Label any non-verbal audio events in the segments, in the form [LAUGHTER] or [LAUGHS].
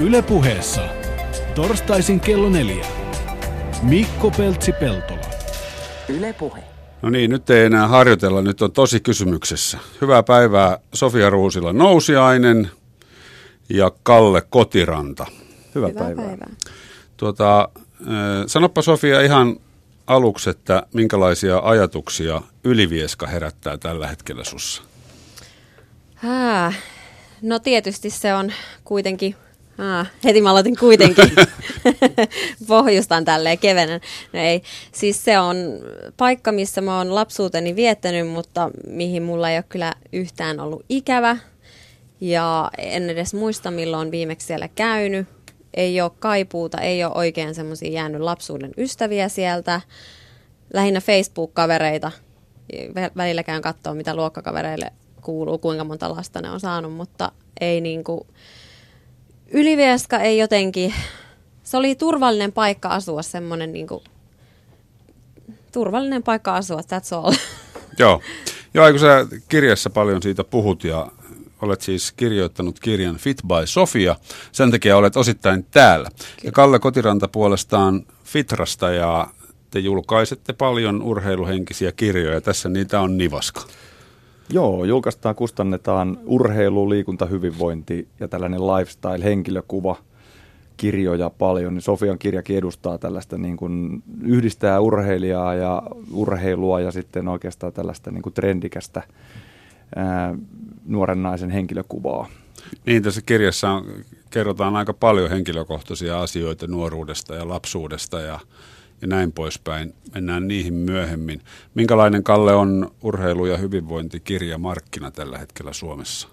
Ylepuheessa torstaisin kello neljä. Mikko Peltsi-Peltola. Ylepuhe. No niin, nyt ei enää harjoitella, nyt on tosi kysymyksessä. Hyvää päivää Sofia Ruusila Nousiainen ja Kalle Kotiranta. Hyvää, Hyvää päivää. päivää. Tuota, äh, sanoppa Sofia ihan aluksi, että minkälaisia ajatuksia Ylivieska herättää tällä hetkellä sussa? Hää. No tietysti se on kuitenkin, ah, heti mä aloitin kuitenkin, [LAUGHS] pohjustan tälleen kevenen. No ei, siis se on paikka, missä mä oon lapsuuteni viettänyt, mutta mihin mulla ei ole kyllä yhtään ollut ikävä. Ja en edes muista, milloin viimeksi siellä käynyt. Ei ole kaipuuta, ei ole oikein semmoisia jäänyt lapsuuden ystäviä sieltä. Lähinnä Facebook-kavereita. Vä- Välillä käyn katsoa, mitä luokkakavereille kuuluu, kuinka monta lasta ne on saanut, mutta ei niinku... Ylivieska ei jotenkin... Se oli turvallinen paikka asua, semmoinen niinku... Turvallinen paikka asua, that's all. [LAUGHS] Joo. Joo, kun sä kirjassa paljon siitä puhut ja olet siis kirjoittanut kirjan Fit by Sofia. Sen takia olet osittain täällä. Ja Kalle Kotiranta puolestaan Fitrasta ja te julkaisette paljon urheiluhenkisiä kirjoja. Tässä niitä on nivaska. Joo, julkaistaan, kustannetaan urheilu, liikunta, hyvinvointi ja tällainen lifestyle-henkilökuva kirjoja paljon. Niin Sofian kirjakin edustaa tällaista niin kuin yhdistää urheilijaa ja urheilua ja sitten oikeastaan tällaista niin kuin trendikästä ää, nuoren naisen henkilökuvaa. Niin, tässä kirjassa on, kerrotaan aika paljon henkilökohtaisia asioita nuoruudesta ja lapsuudesta ja, ja näin poispäin. Mennään niihin myöhemmin. Minkälainen, Kalle, on urheilu- ja hyvinvointikirja markkina tällä hetkellä Suomessa?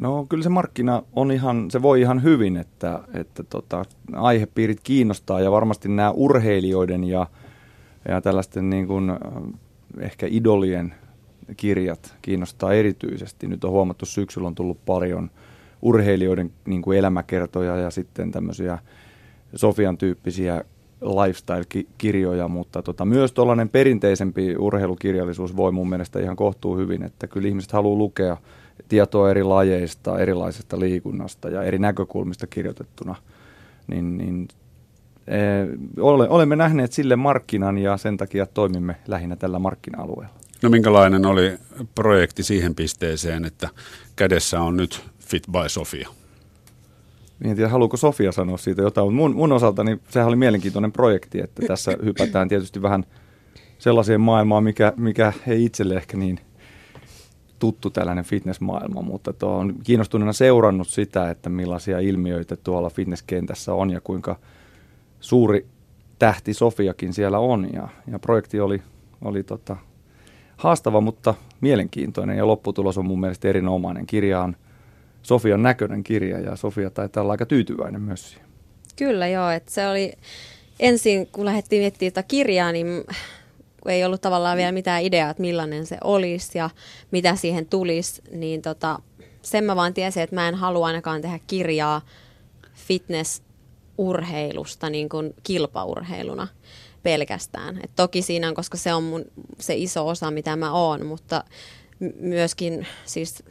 No kyllä se markkina on ihan, se voi ihan hyvin, että, että tota, aihepiirit kiinnostaa ja varmasti nämä urheilijoiden ja, ja tällaisten niin kuin, äh, ehkä idolien kirjat kiinnostaa erityisesti. Nyt on huomattu, syksyllä on tullut paljon urheilijoiden niin kuin elämäkertoja ja sitten tämmöisiä Sofian tyyppisiä lifestyle-kirjoja, mutta tota, myös tuollainen perinteisempi urheilukirjallisuus voi mun mielestä ihan kohtuu hyvin, että kyllä ihmiset haluaa lukea tietoa eri lajeista, erilaisesta liikunnasta ja eri näkökulmista kirjoitettuna, niin, niin e, ole, olemme nähneet sille markkinan ja sen takia toimimme lähinnä tällä markkina-alueella. No minkälainen oli projekti siihen pisteeseen, että kädessä on nyt Fit by Sofia? En tiedä, haluuko Sofia sanoa siitä jotain, mutta mun, mun osaltani sehän oli mielenkiintoinen projekti, että tässä [COUGHS] hypätään tietysti vähän sellaiseen maailmaan, mikä, mikä ei itselle ehkä niin tuttu tällainen fitnessmaailma, mutta on kiinnostuneena seurannut sitä, että millaisia ilmiöitä tuolla fitnesskentässä on ja kuinka suuri tähti Sofiakin siellä on. Ja, ja projekti oli, oli tota, haastava, mutta mielenkiintoinen ja lopputulos on mun mielestä erinomainen. Kirja on Sofian näköinen kirja ja Sofia taitaa olla aika tyytyväinen myös siihen. Kyllä joo, että se oli ensin kun lähdettiin miettimään tätä kirjaa, niin ei ollut tavallaan vielä mitään ideaa, että millainen se olisi ja mitä siihen tulisi, niin tota, sen mä vaan tiesin, että mä en halua ainakaan tehdä kirjaa fitnessurheilusta niin kuin kilpaurheiluna pelkästään. Et toki siinä on, koska se on mun, se iso osa, mitä mä oon, mutta myöskin siis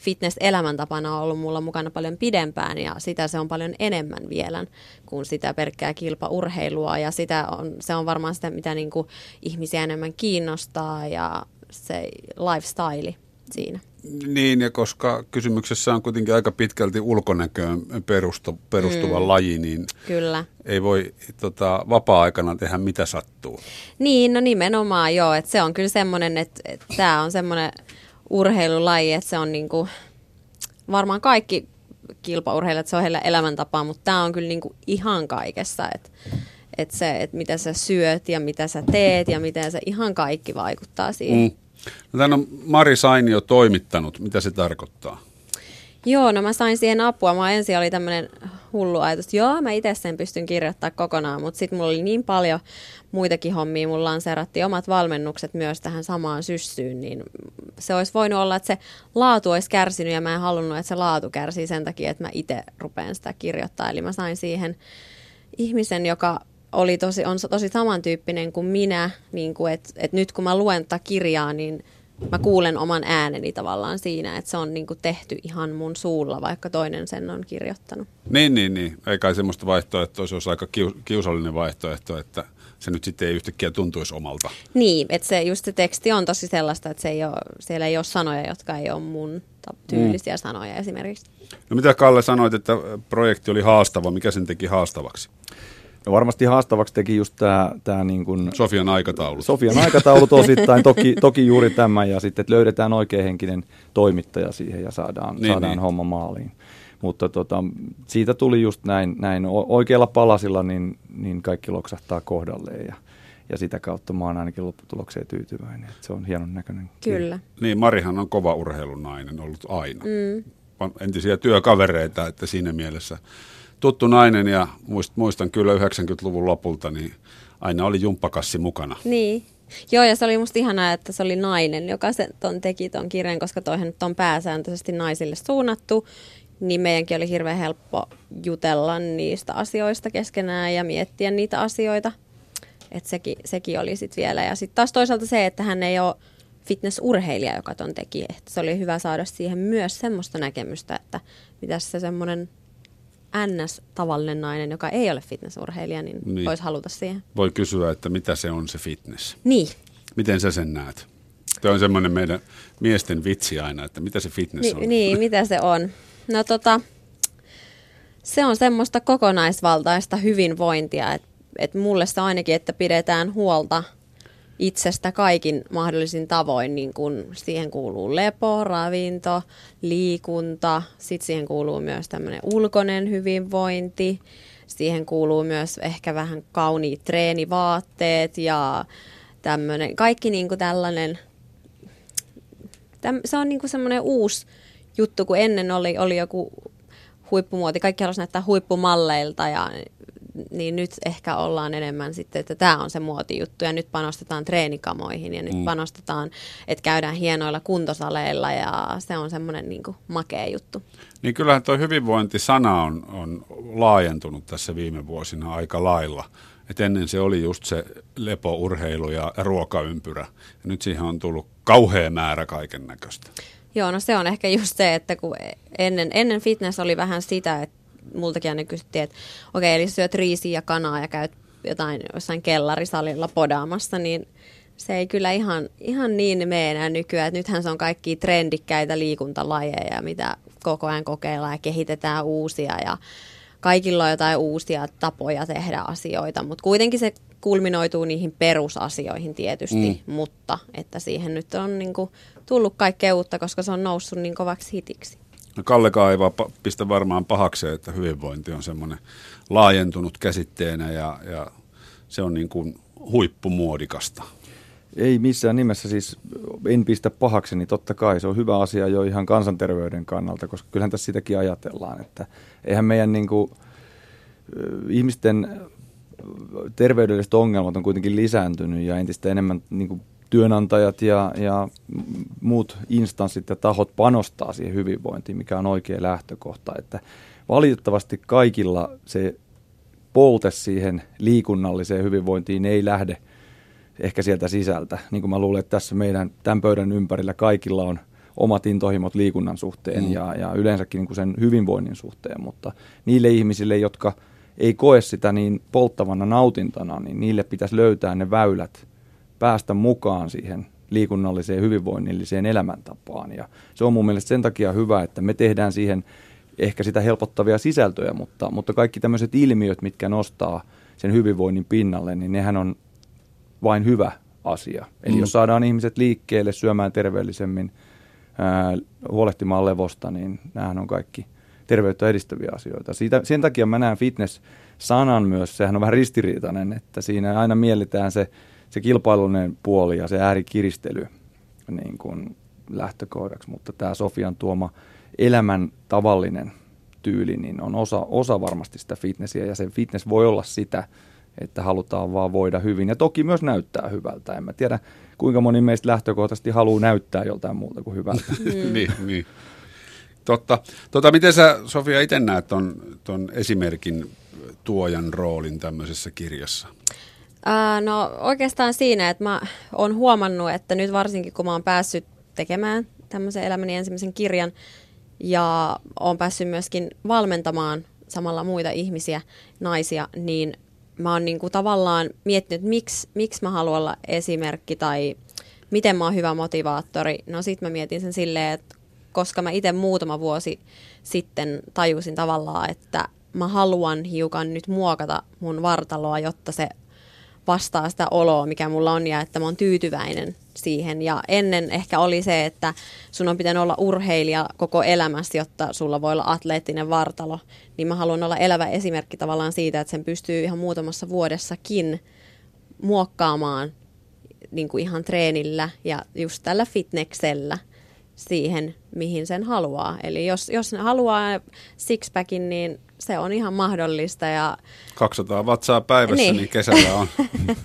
fitness-elämäntapana on ollut mulla mukana paljon pidempään ja sitä se on paljon enemmän vielä kuin sitä pelkkää kilpaurheilua ja sitä on, se on varmaan sitä, mitä niin kuin ihmisiä enemmän kiinnostaa ja se lifestyle siinä. Niin, ja koska kysymyksessä on kuitenkin aika pitkälti ulkonäköön perustu, perustuva mm. laji, niin Kyllä. ei voi tota, vapaa-aikana tehdä mitä sattuu. Niin, no nimenomaan joo, että se on kyllä semmoinen, että, että tämä on semmoinen urheilulaji, että se on niinku, varmaan kaikki kilpaurheilijat, se on heillä elämäntapa, mutta tämä on kyllä niinku ihan kaikessa, että että se, että mitä sä syöt ja mitä sä teet ja miten se ihan kaikki vaikuttaa siihen. Mm. No, tämän on Mari Sainio toimittanut. Mitä se tarkoittaa? Joo, no mä sain siihen apua. Mä ensin oli tämmöinen hullu ajatus, että joo, mä itse sen pystyn kirjoittamaan kokonaan, mutta sitten mulla oli niin paljon muitakin hommia. Mulla lanseerattiin omat valmennukset myös tähän samaan syssyyn, niin se olisi voinut olla, että se laatu olisi kärsinyt ja mä en halunnut, että se laatu kärsii sen takia, että mä itse rupean sitä kirjoittaa. Eli mä sain siihen ihmisen, joka oli tosi, on tosi samantyyppinen kuin minä, niin kuin, että, että nyt kun mä luen tätä kirjaa, niin mä kuulen oman ääneni tavallaan siinä, että se on niin kuin tehty ihan mun suulla, vaikka toinen sen on kirjoittanut. Niin, niin, niin. Ei kai semmoista vaihtoehtoa, se olisi aika kiusallinen vaihtoehto, että se nyt sitten ei yhtäkkiä tuntuisi omalta. Niin, että se, just se teksti on tosi sellaista, että se ei ole, siellä ei ole sanoja, jotka ei ole mun tyylisiä mm. sanoja esimerkiksi. No mitä Kalle sanoit, että projekti oli haastava, mikä sen teki haastavaksi? No varmasti haastavaksi teki just tämä tää niin kuin Sofian aikataulut. Sofian aikataulut osittain, toki, [LAUGHS] toki juuri tämä, ja sitten että löydetään oikein henkinen toimittaja siihen ja saadaan, niin, saadaan niin. homma maaliin. Mutta tota, siitä tuli just näin, näin oikealla palasilla, niin, niin kaikki loksahtaa kohdalleen ja, ja sitä kautta mä oon ainakin lopputulokseen tyytyväinen. Että se on hienon näköinen. Kyllä. Niin, Marihan on kova urheilunainen ollut aina. Mm. Entisiä työkavereita, että siinä mielessä tuttu nainen ja muistan kyllä 90-luvun lopulta, niin aina oli jumppakassi mukana. Niin. Joo, ja se oli musta ihanaa, että se oli nainen, joka se ton teki ton kirjan, koska toihan nyt on pääsääntöisesti naisille suunnattu niin meidänkin oli hirveän helppo jutella niistä asioista keskenään ja miettiä niitä asioita. Että sekin, sekin oli sitten vielä. Ja sitten taas toisaalta se, että hän ei ole fitnessurheilija, joka ton teki. Että se oli hyvä saada siihen myös semmoista näkemystä, että mitä se semmoinen NS-tavallinen nainen, joka ei ole fitnessurheilija, niin, niin voisi haluta siihen. Voi kysyä, että mitä se on se fitness. Niin. Miten sä sen näet? Tämä on semmoinen meidän miesten vitsi aina, että mitä se fitness Ni, on. Niin, mitä se on. [LAUGHS] No tota, se on semmoista kokonaisvaltaista hyvinvointia, että et mulle se ainakin, että pidetään huolta itsestä kaikin mahdollisin tavoin, niin kun siihen kuuluu lepo, ravinto, liikunta, sitten siihen kuuluu myös tämmöinen ulkoinen hyvinvointi, siihen kuuluu myös ehkä vähän kauniit treenivaatteet ja tämmöinen, kaikki niin kuin tällainen, täm, se on niin kuin semmoinen uusi juttu, kun ennen oli, oli joku huippumuoti, kaikki halusi näyttää huippumalleilta ja niin nyt ehkä ollaan enemmän sitten, että tämä on se muotijuttu ja nyt panostetaan treenikamoihin ja nyt mm. panostetaan, että käydään hienoilla kuntosaleilla ja se on semmoinen niin makea juttu. Niin kyllähän tuo hyvinvointisana on, on laajentunut tässä viime vuosina aika lailla. Et ennen se oli just se lepo, urheilu ja ruokaympyrä. Ja nyt siihen on tullut kauhea määrä kaiken näköistä. Joo, no se on ehkä just se, että kun ennen, ennen fitness oli vähän sitä, että multakin aina kysyttiin, että okei, eli syöt riisiä ja kanaa ja käyt jotain jossain kellarisalilla podaamassa, niin se ei kyllä ihan, ihan niin mene enää nykyään. Että nythän se on kaikki trendikkäitä liikuntalajeja, mitä koko ajan kokeillaan ja kehitetään uusia ja kaikilla on jotain uusia tapoja tehdä asioita, mutta kuitenkin se kulminoituu niihin perusasioihin tietysti, mm. mutta että siihen nyt on niin kuin tullut kaikkea uutta, koska se on noussut niin kovaksi hitiksi. No Kallekaan ei vaan pistä varmaan pahakseen, että hyvinvointi on semmoinen laajentunut käsitteenä ja, ja se on niin kuin huippumuodikasta. Ei missään nimessä siis, en pistä pahakseni, niin totta kai se on hyvä asia jo ihan kansanterveyden kannalta, koska kyllähän tässä sitäkin ajatellaan, että eihän meidän niin kuin, ihmisten terveydelliset ongelmat on kuitenkin lisääntynyt ja entistä enemmän niin kuin työnantajat ja, ja muut instanssit ja tahot panostaa siihen hyvinvointiin, mikä on oikea lähtökohta. Että valitettavasti kaikilla se polte siihen liikunnalliseen hyvinvointiin ei lähde ehkä sieltä sisältä. Niin kuin mä luulen, että tässä meidän tämän pöydän ympärillä kaikilla on omat intohimot liikunnan suhteen mm. ja, ja yleensäkin niin kuin sen hyvinvoinnin suhteen, mutta niille ihmisille, jotka ei koe sitä niin polttavana nautintona, niin niille pitäisi löytää ne väylät päästä mukaan siihen liikunnalliseen hyvinvoinnilliseen elämäntapaan. Ja se on mun mielestä sen takia hyvä, että me tehdään siihen ehkä sitä helpottavia sisältöjä, mutta, mutta kaikki tämmöiset ilmiöt, mitkä nostaa sen hyvinvoinnin pinnalle, niin nehän on vain hyvä asia. Eli mm. jos saadaan ihmiset liikkeelle syömään terveellisemmin, ää, huolehtimaan levosta, niin nämähän on kaikki terveyttä edistäviä asioita. Siitä, sen takia mä näen fitness-sanan myös, sehän on vähän ristiriitainen, että siinä aina mielletään se se kilpailullinen puoli ja se äärikiristely niin kuin lähtökohdaksi, mutta tämä Sofian tuoma elämän tavallinen tyyli niin on osa, osa varmasti sitä fitnessiä ja se fitness voi olla sitä, että halutaan vaan voida hyvin ja toki myös näyttää hyvältä. En mä tiedä, kuinka moni meistä lähtökohtaisesti haluaa näyttää joltain muuta kuin hyvältä. [LAUGHS] niin, niin. Totta. Tota, miten sä, Sofia, itse näet ton, ton esimerkin tuojan roolin tämmöisessä kirjassa? Ää, no oikeastaan siinä, että mä oon huomannut, että nyt varsinkin kun mä oon päässyt tekemään tämmöisen elämäni ensimmäisen kirjan ja oon päässyt myöskin valmentamaan samalla muita ihmisiä, naisia, niin mä oon niinku tavallaan miettinyt, miksi, miksi mä haluan olla esimerkki tai miten mä oon hyvä motivaattori. No sit mä mietin sen silleen, että koska mä itse muutama vuosi sitten tajusin tavallaan, että mä haluan hiukan nyt muokata mun vartaloa, jotta se vastaa sitä oloa, mikä mulla on ja että mä oon tyytyväinen siihen. Ja ennen ehkä oli se, että sun on pitänyt olla urheilija koko elämässä, jotta sulla voi olla atleettinen vartalo. Niin mä haluan olla elävä esimerkki tavallaan siitä, että sen pystyy ihan muutamassa vuodessakin muokkaamaan niin kuin ihan treenillä ja just tällä fitneksellä siihen, mihin sen haluaa. Eli jos, jos ne haluaa sixpackin, niin se on ihan mahdollista. Ja... 200 vatsaa päivässä, niin, niin kesällä on. [LAUGHS]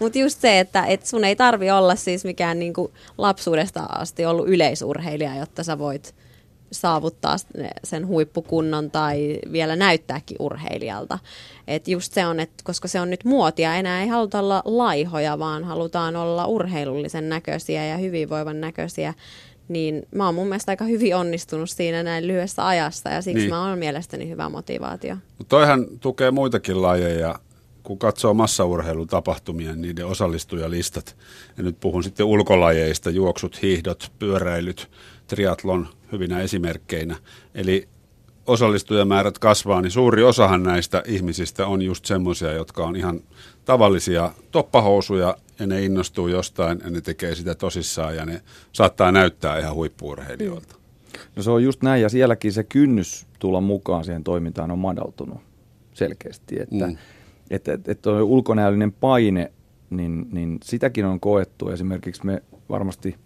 Mutta just se, että et sun ei tarvi olla siis mikään niinku lapsuudesta asti ollut yleisurheilija, jotta sä voit saavuttaa sen huippukunnon tai vielä näyttääkin urheilijalta. Et just se on, että koska se on nyt muotia, enää ei haluta olla laihoja, vaan halutaan olla urheilullisen näköisiä ja hyvinvoivan näköisiä, niin mä oon mun mielestä aika hyvin onnistunut siinä näin lyhyessä ajassa ja siksi niin. mä oon mielestäni hyvä motivaatio. Mutta toihan tukee muitakin lajeja. Kun katsoo massaurheilutapahtumia, niiden osallistujalistat, ja nyt puhun sitten ulkolajeista, juoksut, hiihdot, pyöräilyt, triatlon hyvinä esimerkkeinä. Eli osallistujamäärät kasvaa, niin suuri osahan näistä ihmisistä on just semmoisia, jotka on ihan tavallisia toppahousuja ja ne innostuu jostain ja ne tekee sitä tosissaan ja ne saattaa näyttää ihan huippuurheilijoilta. No se on just näin ja sielläkin se kynnys tulla mukaan siihen toimintaan on madaltunut selkeästi, että mm. että, että, että ulkonäöllinen paine, niin, niin sitäkin on koettu. Esimerkiksi me varmasti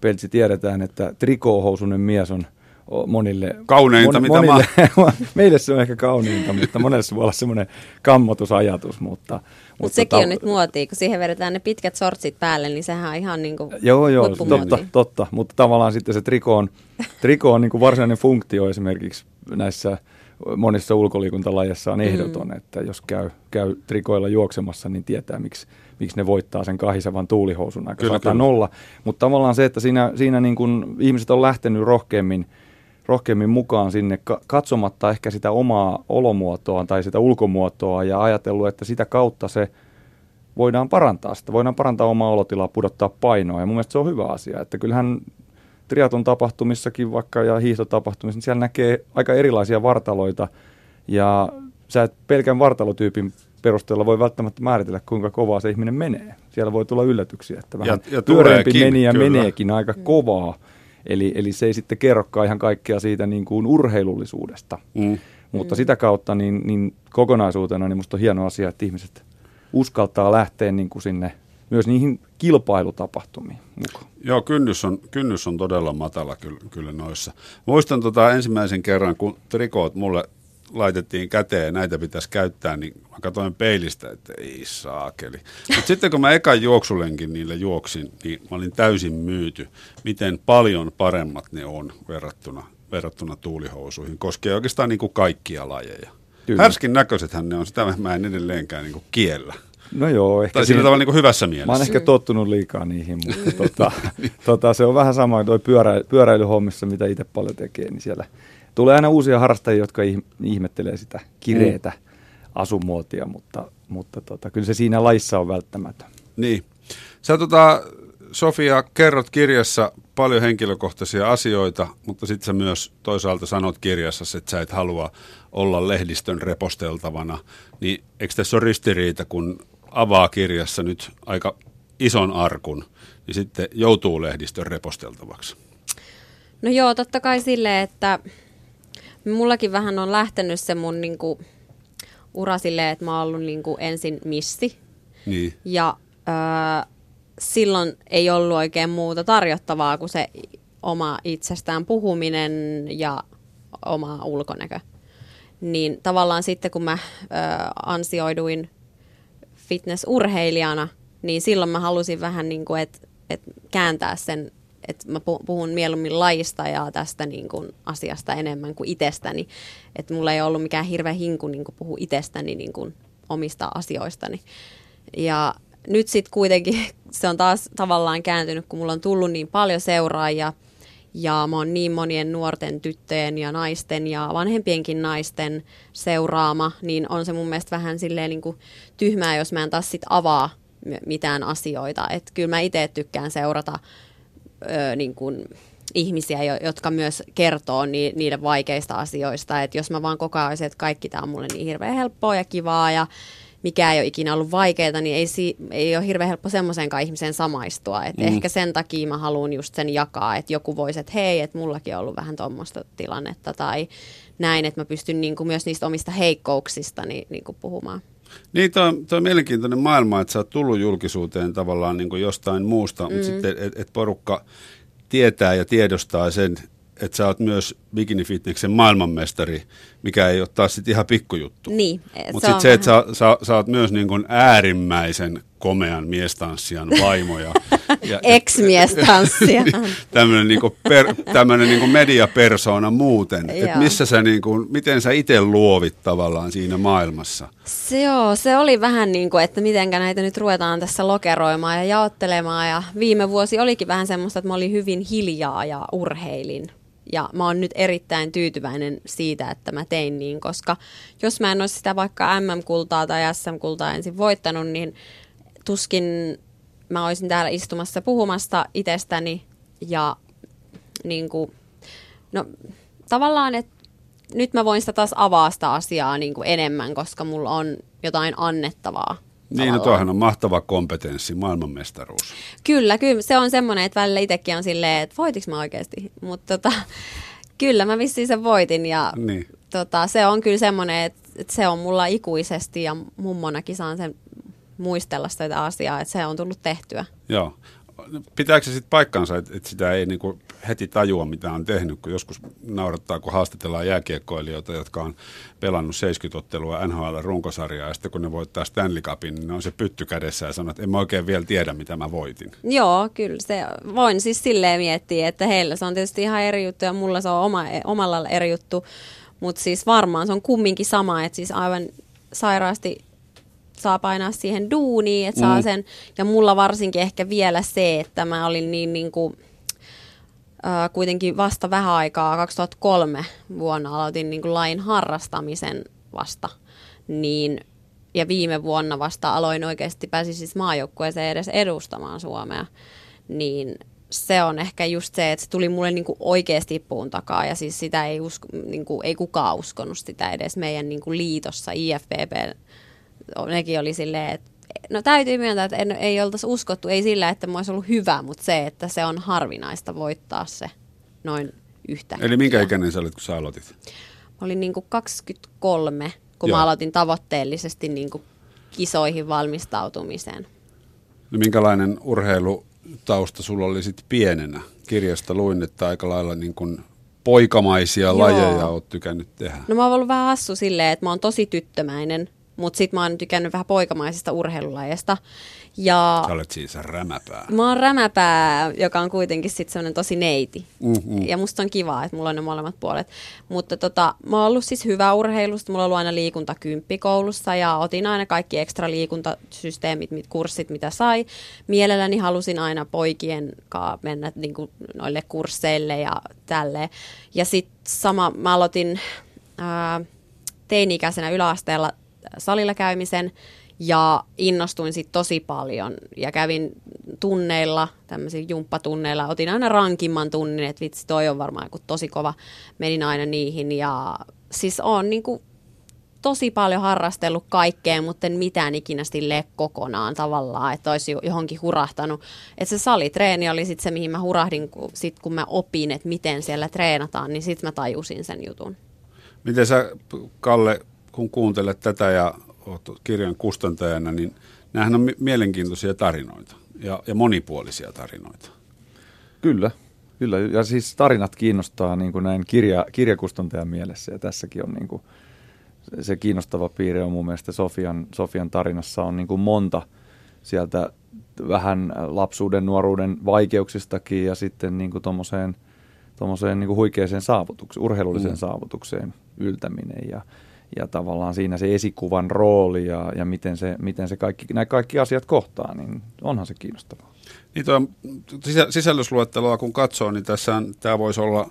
Peltsi tiedetään, että trikoohousunen mies on – monille... Kauneinta, mon, mitä monille, [LAUGHS] Meille se on ehkä kauneinta, mutta monelle se voi olla semmoinen kammotusajatus, mutta... Mutta, sekin ta- on nyt muotia, kun siihen vedetään ne pitkät sortsit päälle, niin sehän on ihan niin kuin Joo, joo, totta, totta, mutta tavallaan sitten se triko on, [LAUGHS] triko on niin kuin varsinainen funktio esimerkiksi näissä monissa ulkoliikuntalajeissa on ehdoton, mm. että jos käy, käy trikoilla juoksemassa, niin tietää, miksi, miksi ne voittaa sen kahisevan tuulihousun aika kyllä, kyllä. nolla. Mutta tavallaan se, että siinä, siinä niin kuin ihmiset on lähtenyt rohkeammin rohkeammin mukaan sinne katsomatta ehkä sitä omaa olomuotoa tai sitä ulkomuotoa ja ajatellut, että sitä kautta se voidaan parantaa sitä, voidaan parantaa omaa olotilaa, pudottaa painoa ja mun mielestä se on hyvä asia, että kyllähän triaton tapahtumissakin vaikka ja hiihtotapahtumissa, niin siellä näkee aika erilaisia vartaloita ja sä et pelkän vartalotyypin perusteella voi välttämättä määritellä, kuinka kovaa se ihminen menee. Siellä voi tulla yllätyksiä, että vähän ja, ja pyöreämpi meni ja kyllä. meneekin aika kovaa. Eli, eli se ei sitten kerrokaan ihan kaikkea siitä niin kuin urheilullisuudesta. Mm. Mutta mm. sitä kautta niin, niin kokonaisuutena niin musta on hieno asia, että ihmiset uskaltaa lähteä niin kuin sinne myös niihin kilpailutapahtumiin mukaan. Joo, kynnys on, kynnys on todella matala kyllä, kyllä noissa. Muistan tota ensimmäisen kerran, kun trikoot mulle laitettiin käteen ja näitä pitäisi käyttää, niin mä katsoin peilistä, että ei saakeli. Mutta sitten kun mä ekan juoksulenkin niille juoksin, niin mä olin täysin myyty, miten paljon paremmat ne on verrattuna, verrattuna tuulihousuihin. Koskee oikeastaan niin kuin kaikkia lajeja. Kyllä. Härskin näköisethän ne on, sitä mä en edelleenkään niin kuin kiellä. No joo, ehkä. Tai sillä tavalla niin hyvässä mielessä. Mä oon ehkä tottunut liikaa niihin, mutta tota, [LAUGHS] tota, se on vähän sama toi pyörä, pyöräilyhommissa, mitä itse paljon tekee, niin siellä tulee aina uusia harrastajia, jotka ihmettelee sitä kireetä mm. asumuotia, mutta, mutta tota, kyllä se siinä laissa on välttämätön. Niin. Sä tota, Sofia, kerrot kirjassa paljon henkilökohtaisia asioita, mutta sitten sä myös toisaalta sanot kirjassa, että sä et halua olla lehdistön reposteltavana. Niin eikö tässä ole ristiriita, kun avaa kirjassa nyt aika ison arkun, niin sitten joutuu lehdistön reposteltavaksi? No joo, totta kai silleen, että mullakin vähän on lähtenyt se mun niinku, ura silleen, että mä oon ollut niinku ensin missi. Niin. Ja öö, silloin ei ollut oikein muuta tarjottavaa kuin se oma itsestään puhuminen ja oma ulkonäkö. Niin tavallaan sitten kun mä ö, ansioiduin fitnessurheilijana, niin silloin mä halusin vähän niin kuin, että et kääntää sen että mä puhun mieluummin lajista ja tästä niin kuin asiasta enemmän kuin itsestäni. Että mulla ei ollut mikään hirveä hinku niin kuin puhua itsestäni niin kuin omista asioistani. Ja nyt sitten kuitenkin [LAUGHS] se on taas tavallaan kääntynyt, kun mulla on tullut niin paljon seuraajia ja mä oon niin monien nuorten tyttöjen ja naisten ja vanhempienkin naisten seuraama, niin on se mun mielestä vähän silleen niin kuin tyhmää, jos mä en taas sit avaa mitään asioita. Että kyllä mä itse tykkään seurata ö, niin kuin ihmisiä, jotka myös kertoo ni, niiden vaikeista asioista. Että jos mä vaan koko ajan että kaikki tämä on mulle niin hirveän helppoa ja kivaa ja mikä ei ole ikinä ollut vaikeaa, niin ei, si- ei ole hirveän helppo semmoisenkaan ihmiseen samaistua. Et mm. Ehkä sen takia mä haluan just sen jakaa, että joku voisi, että hei, että mullakin on ollut vähän tuommoista tilannetta tai näin, että mä pystyn niin kuin myös niistä omista heikkouksista niin, niin kuin puhumaan. Niin, toi, toi on mielenkiintoinen maailma, että sä oot tullut julkisuuteen tavallaan niin kuin jostain muusta, mm. mutta sitten, että et porukka tietää ja tiedostaa sen, että sä oot myös bikinifitneksen maailmanmestari, mikä ei ole taas sitten ihan pikkujuttu. Niin. Mutta sitten se, että sä, sä, sä oot myös niin kuin äärimmäisen komean miestanssijan vaimo. Ja, ja, Ex-miestanssijan. tämmöinen [LAUGHS] niin per, tämmönen niin mediapersona muuten. että missä sä niin kuin, miten sä itse luovit tavallaan siinä maailmassa? Se, joo, se oli vähän niin kuin, että miten näitä nyt ruvetaan tässä lokeroimaan ja jaottelemaan. Ja viime vuosi olikin vähän semmoista, että mä olin hyvin hiljaa ja urheilin ja mä oon nyt erittäin tyytyväinen siitä, että mä tein niin, koska jos mä en olisi sitä vaikka MM-kultaa tai SM-kultaa ensin voittanut, niin tuskin mä olisin täällä istumassa puhumasta itsestäni ja niin kuin, no tavallaan, että nyt mä voin sitä taas avaa sitä asiaa niin kuin enemmän, koska mulla on jotain annettavaa niin, no tuohan on mahtava kompetenssi, maailmanmestaruus. Kyllä, kyllä. Se on semmoinen, että välillä itsekin on silleen, että voitiks mä oikeasti? Mutta tota, kyllä mä vissiin sen voitin ja niin. tota, se on kyllä semmoinen, että, että se on mulla ikuisesti ja mummonakin saan sen muistella sitä asiaa, että se on tullut tehtyä. Joo pitääkö se sitten paikkansa, että, että sitä ei niin kuin heti tajua, mitä on tehnyt, kun joskus naurattaa, kun haastatellaan jääkiekkoilijoita, jotka on pelannut 70-ottelua NHL-runkosarjaa, ja sitten kun ne voittaa Stanley Cupin, niin on se pytty kädessä ja sanoo, että en mä oikein vielä tiedä, mitä mä voitin. Joo, kyllä. Se, voin siis silleen miettiä, että heillä se on tietysti ihan eri juttu, ja mulla se on oma, omalla eri juttu, mutta siis varmaan se on kumminkin sama, että siis aivan sairaasti saa painaa siihen duuniin, että saa mm. sen. Ja mulla varsinkin ehkä vielä se, että mä olin niin, niin kuin, äh, kuitenkin vasta vähän aikaa, 2003 vuonna aloitin niin kuin lain harrastamisen vasta, niin ja viime vuonna vasta aloin oikeasti, pääsin siis maajoukkueeseen edes edustamaan Suomea, niin se on ehkä just se, että se tuli mulle niinku oikeasti puun takaa ja siis sitä ei, usko, niinku, ei kukaan uskonut sitä edes meidän niinku liitossa IFPP nekin oli silleen, että no täytyy myöntää, että en, ei oltaisi uskottu, ei sillä, että mä olisi ollut hyvä, mutta se, että se on harvinaista voittaa se noin yhtä. Eli minkä ikäinen sä olit, kun sä aloitit? Mä olin niin kuin 23, kun Joo. mä aloitin tavoitteellisesti niin kuin kisoihin valmistautumiseen. No minkälainen urheilutausta sulla oli sitten pienenä? Kirjasta luin, että aika lailla niin kuin poikamaisia Joo. lajeja oot tykännyt tehdä. No mä oon ollut vähän hassu silleen, että mä oon tosi tyttömäinen mutta sitten mä oon tykännyt vähän poikamaisista urheilulajeista. Ja Sä olet siis rämäpää. Mä oon rämäpää, joka on kuitenkin sitten semmoinen tosi neiti. Mm-hmm. Ja musta on kiva, että mulla on ne molemmat puolet. Mutta tota, mä oon ollut siis hyvä urheilusta. Mulla on ollut aina liikuntakymppi koulussa ja otin aina kaikki ekstra liikuntasysteemit, mit, kurssit, mitä sai. Mielelläni halusin aina poikien kanssa mennä niin kuin, noille kursseille ja tälleen. Ja sitten sama, mä aloitin ää, teini-ikäisenä yläasteella salilla käymisen ja innostuin sitten tosi paljon ja kävin tunneilla, tämmöisiä jumppatunneilla, otin aina rankimman tunnin, että vitsi toi on varmaan joku tosi kova, menin aina niihin ja siis on niin kuin tosi paljon harrastellut kaikkea, mutta en mitään ikinä sille kokonaan tavallaan, että olisi johonkin hurahtanut. Että se salitreeni oli sitten se, mihin mä hurahdin, kun, sit kun mä opin, että miten siellä treenataan, niin sitten mä tajusin sen jutun. Miten sä, Kalle, kun kuuntelet tätä ja olet kirjan kustantajana, niin nämähän on mielenkiintoisia tarinoita ja, ja monipuolisia tarinoita. Kyllä, kyllä. Ja siis tarinat kiinnostaa niin kuin näin kirja, kirjakustantajan mielessä ja tässäkin on niin kuin, se kiinnostava piirre on mun mielestä Sofian, Sofian tarinassa on niin kuin monta sieltä vähän lapsuuden, nuoruuden vaikeuksistakin ja sitten niin kuin tommoseen, tommoseen niin kuin huikeeseen saavutukseen, urheilulliseen mm. saavutukseen yltäminen ja ja tavallaan siinä se esikuvan rooli ja, ja miten, se, miten se kaikki, nämä kaikki asiat kohtaa, niin onhan se kiinnostavaa. Niin tuo sisä, sisällysluetteloa kun katsoo, niin tässä tämä voisi olla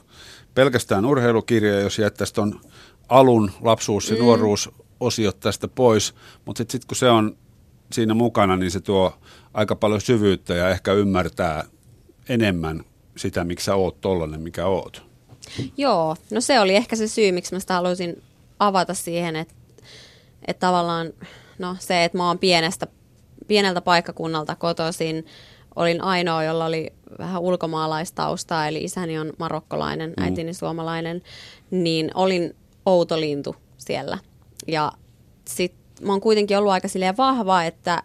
pelkästään urheilukirja, jos jättäisi tuon alun lapsuus- ja mm. nuoruusosiot tästä pois, mutta sitten sit kun se on siinä mukana, niin se tuo aika paljon syvyyttä ja ehkä ymmärtää enemmän sitä, miksi sä oot tollanen, mikä oot. Joo, no se oli ehkä se syy, miksi mä sitä halusin avata siihen, että, että tavallaan no se, että mä oon pienestä, pieneltä paikkakunnalta kotoisin, olin ainoa, jolla oli vähän ulkomaalaistaustaa, eli isäni on marokkolainen, mm. äitini suomalainen, niin olin outo lintu siellä. Ja sitten mä oon kuitenkin ollut aika silleen vahva, että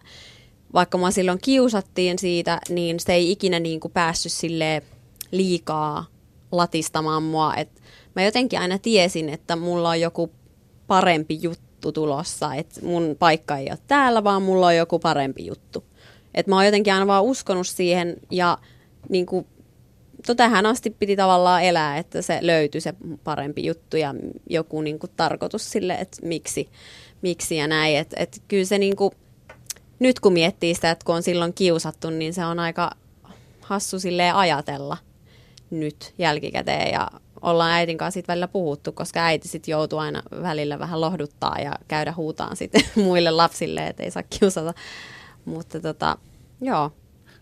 vaikka mä silloin kiusattiin siitä, niin se ei ikinä niin kuin päässyt sille liikaa latistamaan mua. Et mä jotenkin aina tiesin, että mulla on joku parempi juttu tulossa, että mun paikka ei ole täällä, vaan mulla on joku parempi juttu. Et mä oon jotenkin aina vaan uskonut siihen ja niin kuin, to tähän asti piti tavallaan elää, että se löytyi se parempi juttu ja joku niin kuin, tarkoitus sille, että miksi, miksi ja näin. Että et kyllä se niin kuin, nyt kun miettii sitä, että kun on silloin kiusattu, niin se on aika hassu ajatella nyt jälkikäteen ja ollaan äitin kanssa siitä välillä puhuttu, koska äiti sitten joutuu aina välillä vähän lohduttaa ja käydä huutaan sitten [LAUGHS] muille lapsille, että ei saa kiusata. Mutta tota, joo.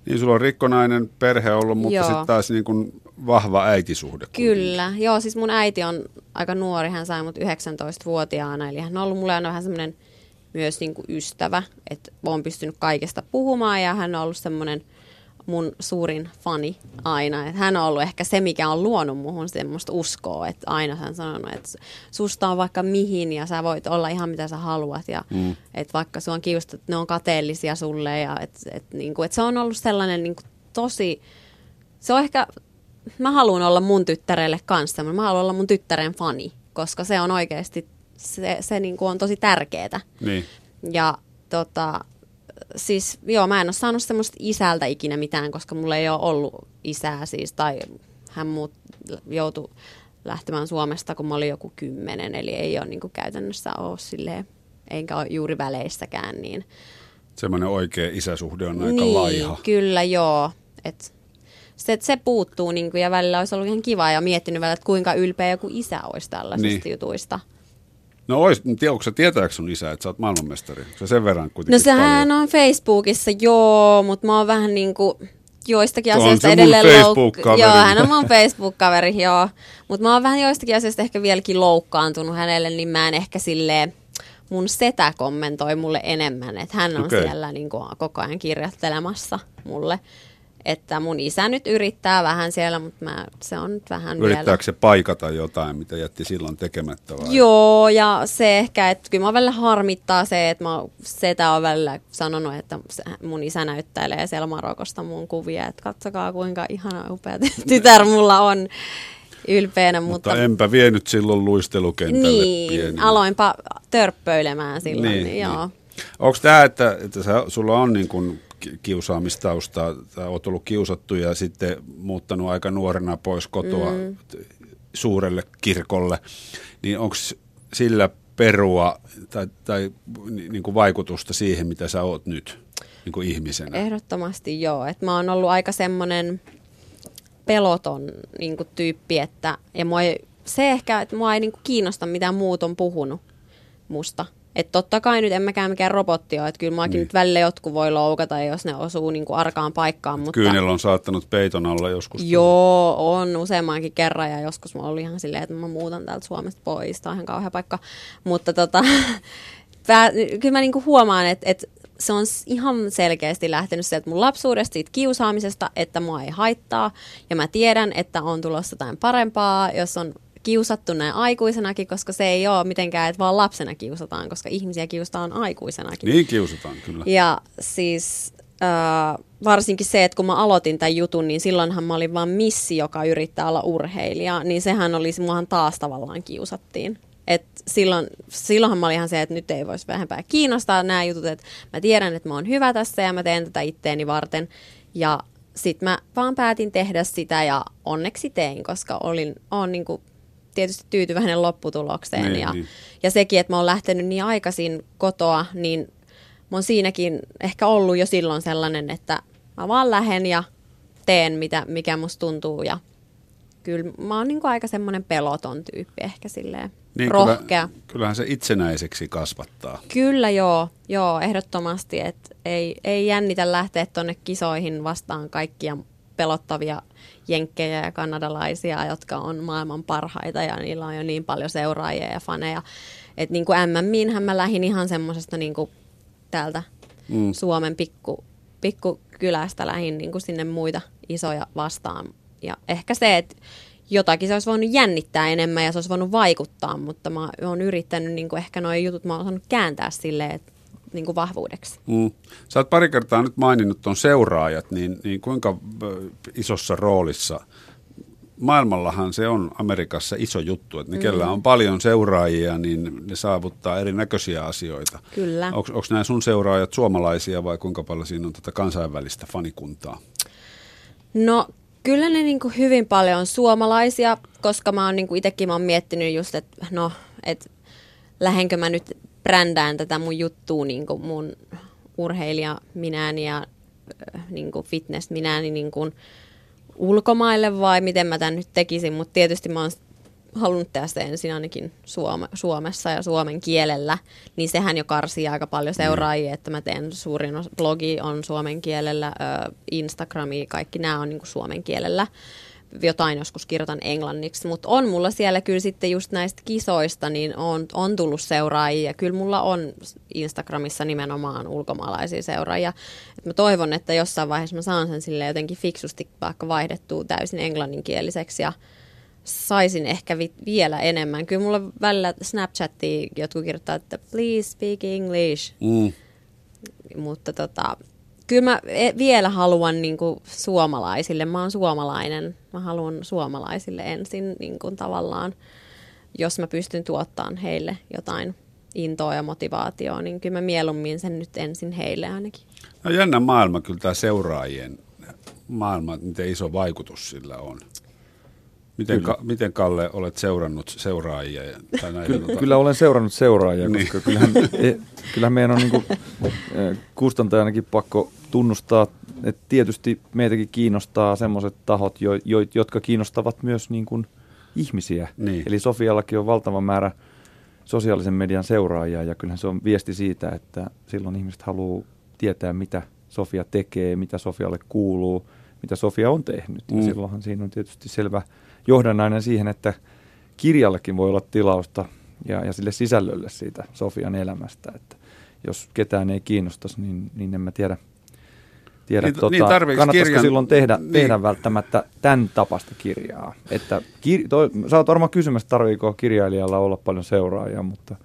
Niin sulla on rikkonainen perhe ollut, mutta sitten taas niin kuin vahva äitisuhde. Kyllä, kuitenkin. joo siis mun äiti on aika nuori, hän sai mut 19-vuotiaana, eli hän on ollut mulle aina vähän semmoinen myös niin kuin ystävä, että olen pystynyt kaikesta puhumaan ja hän on ollut semmoinen mun suurin fani aina. Et hän on ollut ehkä se, mikä on luonut muhun semmoista uskoa, että aina hän sanonut, että susta on vaikka mihin ja sä voit olla ihan mitä sä haluat ja mm. että vaikka sua on kiusattu, että ne on kateellisia sulle ja et, niin kuin, et se on ollut sellainen niin kuin tosi, se on ehkä, mä haluan olla mun tyttärelle kanssa, mä haluan olla mun tyttären fani, koska se on oikeasti, se, se niin kuin on tosi tärkeää. Niin. Ja tota, siis joo, mä en ole saanut semmoista isältä ikinä mitään, koska mulla ei ole ollut isää siis, tai hän muut joutui lähtemään Suomesta, kun mä olin joku kymmenen, eli ei ole niin kuin käytännössä ole silleen, enkä ole juuri väleissäkään. Niin. Semmoinen oikea isäsuhde on aika niin, laiha. kyllä joo. Et se, se puuttuu niin kuin, ja välillä olisi ollut ihan kiva ja miettinyt välillä, että kuinka ylpeä joku isä olisi tällaisista niin. jutuista. No ois, tiedä, onko sä tietääkö sun isä, että sä oot maailmanmestari? Se sen verran kuitenkin No sehän paljon. on Facebookissa, joo, mutta mä oon vähän niin kuin joistakin Tuo asioista edelleen louk- Joo, hän on mun Facebook-kaveri, joo. Mutta mä oon vähän joistakin asioista ehkä vieläkin loukkaantunut hänelle, niin mä en ehkä silleen, mun setä kommentoi mulle enemmän, että hän on okay. siellä niin kuin, koko ajan kirjoittelemassa mulle. Että mun isä nyt yrittää vähän siellä, mutta mä, se on nyt vähän Yrittääkö vielä... se paikata jotain, mitä jätti silloin tekemättä vai? Joo, ja se ehkä, että kyllä mä välillä harmittaa se, että mä setä on välillä sanonut, että mun isä näyttelee siellä Marokosta mun kuvia, että katsokaa kuinka ihana upea [LAUGHS] tytär mulla on ylpeänä. Mutta, mutta enpä vienyt silloin luistelukentälle Niin, pieni. aloinpa törppöilemään silloin, niin, niin, joo. Niin. Onko tämä, että, että sä, sulla on niin kuin kiusaamistausta, tai olet ollut kiusattu ja sitten muuttanut aika nuorena pois kotoa mm. suurelle kirkolle, niin onko sillä perua tai, tai niin kuin vaikutusta siihen, mitä sä oot nyt niin kuin ihmisenä? Ehdottomasti joo. Et mä oon ollut aika semmoinen peloton niin kuin tyyppi, että ja mua ei, se ehkä, että mua ei niin kuin kiinnosta, mitä muut on puhunut musta. Että totta kai nyt en mäkään mikään robotti ole, että kyllä mäkin niin. nyt välillä jotkut voi loukata, jos ne osuu niin kuin arkaan paikkaan. Mutta... Kyynel on saattanut peiton alla joskus. Joo, on useammankin kerran ja joskus mä olin ihan silleen, että mä muutan täältä Suomesta pois, tämä on ihan kauhea paikka. Mutta tota, [LAUGHS] pää, kyllä mä niin kuin huomaan, että, että se on ihan selkeästi lähtenyt sieltä mun lapsuudesta, siitä kiusaamisesta, että mua ei haittaa. Ja mä tiedän, että on tulossa jotain parempaa, jos on kiusattu näin aikuisenakin, koska se ei ole mitenkään, että vaan lapsena kiusataan, koska ihmisiä kiusataan aikuisenakin. Niin kiusataan, kyllä. Ja siis äh, varsinkin se, että kun mä aloitin tämän jutun, niin silloinhan mä olin vaan missi, joka yrittää olla urheilija, niin sehän oli, muahan taas tavallaan kiusattiin. Et silloin, silloinhan mä olin ihan se, että nyt ei voisi vähempää kiinnostaa nämä jutut, että mä tiedän, että mä oon hyvä tässä ja mä teen tätä itteeni varten. Ja sitten mä vaan päätin tehdä sitä ja onneksi tein, koska olin, on niinku tietysti tyytyväinen lopputulokseen. Niin, ja, niin. ja sekin, että mä oon lähtenyt niin aikaisin kotoa, niin mä oon siinäkin ehkä ollut jo silloin sellainen, että mä vaan lähden ja teen, mitä, mikä musta tuntuu. Ja kyllä mä oon niin aika semmoinen peloton tyyppi ehkä silleen Niin, rohkea. Kyllä, kyllähän se itsenäiseksi kasvattaa. Kyllä joo, joo ehdottomasti, että ei, ei jännitä lähteä tuonne kisoihin vastaan kaikkia pelottavia jenkkejä ja kanadalaisia, jotka on maailman parhaita ja niillä on jo niin paljon seuraajia ja faneja. Että niin kuin MMiinhän mä lähdin ihan semmoisesta niin kuin täältä mm. Suomen pikku, pikkukylästä lähin niin kuin sinne muita isoja vastaan. Ja ehkä se, että jotakin se olisi voinut jännittää enemmän ja se olisi voinut vaikuttaa, mutta mä oon yrittänyt niin kuin ehkä nuo jutut, mä oon osannut kääntää silleen, että niin kuin vahvuudeksi. Mm. Sä oot pari kertaa nyt maininnut tuon seuraajat, niin, niin kuinka ö, isossa roolissa maailmallahan se on Amerikassa iso juttu, että ne, mm. kellä on paljon seuraajia, niin ne saavuttaa erinäköisiä asioita. Kyllä. Onko nämä sun seuraajat suomalaisia vai kuinka paljon siinä on tätä kansainvälistä fanikuntaa? No kyllä ne niin kuin hyvin paljon on suomalaisia, koska mä oon niin kuin itsekin mä oon miettinyt just, että no, että lähdenkö mä nyt brändään tätä mun juttua niin kuin mun urheilija minäni ja äh, niin kuin fitness minäni niin kuin ulkomaille vai miten mä tämän nyt tekisin, mutta tietysti mä oon halunnut tehdä se ensin ainakin Suome, Suomessa ja suomen kielellä, niin sehän jo karsii aika paljon seuraajia, että mä teen suurin osa, blogi on suomen kielellä, Instagrami, kaikki nämä on niin kuin suomen kielellä. Jotain joskus kirjoitan englanniksi, mutta on mulla siellä kyllä sitten just näistä kisoista, niin on, on tullut seuraajia. Kyllä mulla on Instagramissa nimenomaan ulkomaalaisia seuraajia. Et mä toivon, että jossain vaiheessa mä saan sen sille jotenkin fiksusti vaikka vaihdettua täysin englanninkieliseksi ja saisin ehkä vi- vielä enemmän. Kyllä mulla välillä Snapchattiin jotkut kirjoittaa, että please speak English. Mm. Mutta tota, kyllä mä e- vielä haluan niin kuin suomalaisille, mä oon suomalainen, mä haluan suomalaisille ensin niin kuin tavallaan, jos mä pystyn tuottamaan heille jotain intoa ja motivaatioa, niin kyllä mä mieluummin sen nyt ensin heille ainakin. No jännä maailma kyllä tämä seuraajien maailma, miten iso vaikutus sillä on. Miten, ka, miten Kalle olet seurannut seuraajia? ja- Tai näitä, Kyllä, tota- kyllä olen seurannut seuraajia, Niin. koska kyllähän, e, kyllähän meidän on niin kuin, kustantajanakin pakko tunnustaa, että tietysti meitäkin kiinnostaa semmoiset tahot, jo, jo, jotka kiinnostavat myös niin kuin ihmisiä. Niin. Eli Sofiallakin on valtava määrä sosiaalisen median seuraajia ja kyllähän se on viesti siitä, että silloin ihmiset haluaa tietää, mitä Sofia tekee, mitä Sofialle kuuluu, mitä Sofia on tehnyt. Mm. Mm. Ja silloinhan siinä on tietysti selvä johdannainen siihen, että kirjallekin voi olla tilausta ja, ja sille sisällölle siitä Sofian elämästä. Että jos ketään ei kiinnostaisi, niin, niin en mä tiedä, tiedä Niin, tota, niin kannattaisiko kirjan- silloin tehdä, niin. tehdä välttämättä tämän tapasta kirjaa. Että kir, toi, sä oot varmaan kysymässä, tarviiko kirjailijalla olla paljon seuraajia, mutta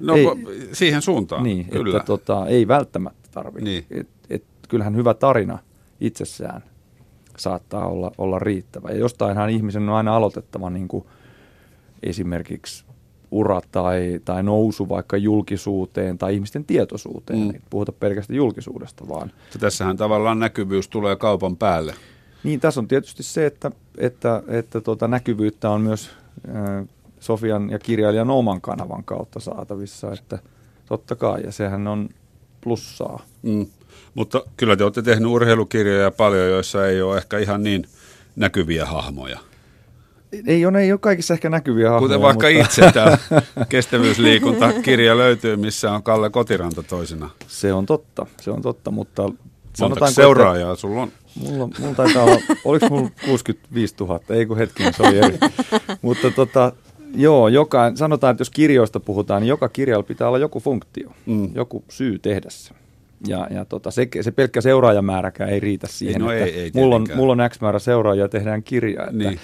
No ei- siihen suuntaan, niin, kyllä. että tota, ei välttämättä tarvitse. Niin. Et, et, kyllähän hyvä tarina itsessään saattaa olla, olla riittävä. Ja jostainhan ihmisen on aina aloitettava niin kuin esimerkiksi ura tai, tai nousu vaikka julkisuuteen tai ihmisten tietoisuuteen. Mm. Ei puhuta pelkästään julkisuudesta, vaan Tässähän tavallaan näkyvyys tulee kaupan päälle. niin, tässä on tietysti se, että, että, että tuota näkyvyyttä on myös äh, Sofian ja kirjailijan oman kanavan kautta saatavissa, että totta kai, ja sehän on plussaa. Mm. Mutta kyllä te olette tehnyt urheilukirjoja paljon, joissa ei ole ehkä ihan niin näkyviä hahmoja. Ei ole, ei ole kaikissa ehkä näkyviä hahmoja, Kuten vaikka mutta itse tämä kestävyysliikuntakirja löytyy, missä on Kalle Kotiranta toisena. se on totta, se on totta, mutta Montako sanotaanko, seuraajaa sulla on? että mulla, mulla taitaa olla, oliko mulla 65 000, ei kun hetkinen, se oli eri. [LAUGHS] mutta tota, joo, joka, sanotaan, että jos kirjoista puhutaan, niin joka kirjalla pitää olla joku funktio, Mm. joku syy tehdä se. Ja, ja tota, se, se pelkkä seuraajamääräkään ei riitä siihen, no että ei- ei mulla, on, mulla on X määrä seuraajia tehdään kirja. Että Niin.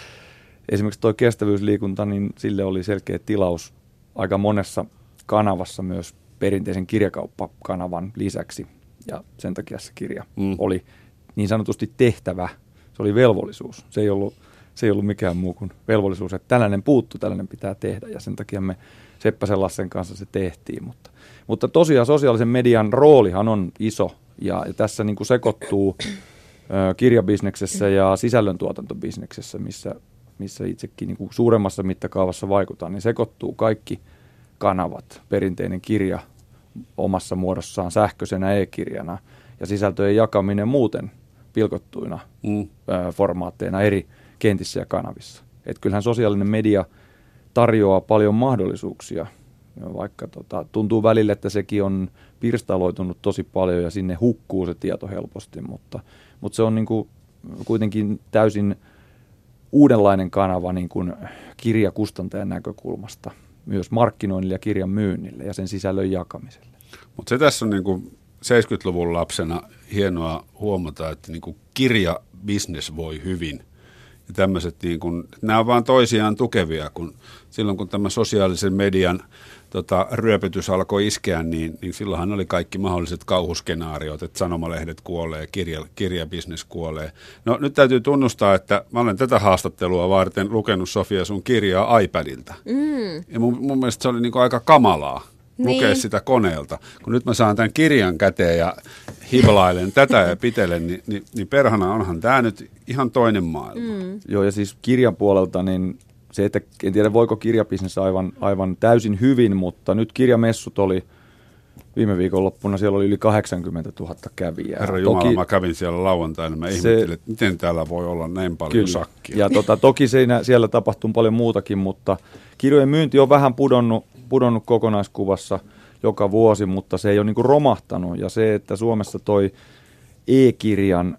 Esimerkiksi tuo kestävyysliikunta, niin sille oli selkeä tilaus aika monessa kanavassa myös perinteisen kirjakauppakanavan lisäksi. Ja sen takia se kirja Mm. oli niin sanotusti tehtävä. Se oli velvollisuus. Se ei ollut, se ei ollut mikään muu kuin velvollisuus, että tällainen puuttu, tällainen pitää tehdä. Ja sen takia me Seppäsen Lassen kanssa se tehtiin. Mutta, mutta tosiaan sosiaalisen median roolihan on iso. Ja, ja tässä niin kuin sekoittuu kirjabisneksessä ja sisällöntuotantobisneksessä, missä missä itsekin niin kuin suuremmassa mittakaavassa vaikutaan, niin sekoittuu kaikki kanavat, perinteinen kirja omassa muodossaan sähköisenä e-kirjana ja sisältöjen jakaminen muuten pilkottuina mm. formaatteina eri kentissä ja kanavissa. Et kyllähän sosiaalinen media tarjoaa paljon mahdollisuuksia, vaikka tota, tuntuu välillä, että sekin on pirstaloitunut tosi paljon ja sinne hukkuu se tieto helposti, mutta, mutta se on niin kuin kuitenkin täysin uudenlainen kanava niin kuin kirjakustantajan näkökulmasta, myös markkinoinnille ja kirjan myynnille ja sen sisällön jakamiselle. Mutta se tässä on niin kuin 70-luvun lapsena hienoa huomata, että niin kuin kirjabisnes voi hyvin. Ja tämmöiset, niin kuin, nämä on vaan toisiaan tukevia, kun silloin kun tämä sosiaalisen median tota, ryöpytys alkoi iskeä, niin, niin silloinhan oli kaikki mahdolliset kauhuskenaariot, että sanomalehdet kuolee, kirja, kirjabisnes kuolee. No nyt täytyy tunnustaa, että mä olen tätä haastattelua varten lukenut Sofia sun kirjaa iPadilta. Mm. Ja mun, mun mielestä se oli niin aika kamalaa niin. lukea sitä koneelta. Kun nyt mä saan tämän kirjan käteen ja hiblailen tätä ja pitelen, niin, niin, niin perhana onhan tämä nyt ihan toinen maailma. Mm. Joo, ja siis kirjan puolelta, niin se, että en tiedä voiko kirjabisnes aivan, aivan täysin hyvin, mutta nyt kirjamessut oli viime viikonloppuna, siellä oli yli 80 000 kävijää. Herra Jumala, toki, mä kävin siellä lauantaina, mä ihmettelin, että miten täällä voi olla näin paljon kyllä. sakkia. Ja tota, toki siinä, siellä tapahtuu paljon muutakin, mutta kirjojen myynti on vähän pudonnut, pudonnut kokonaiskuvassa joka vuosi, mutta se ei ole niin romahtanut. Ja se, että Suomessa toi e-kirjan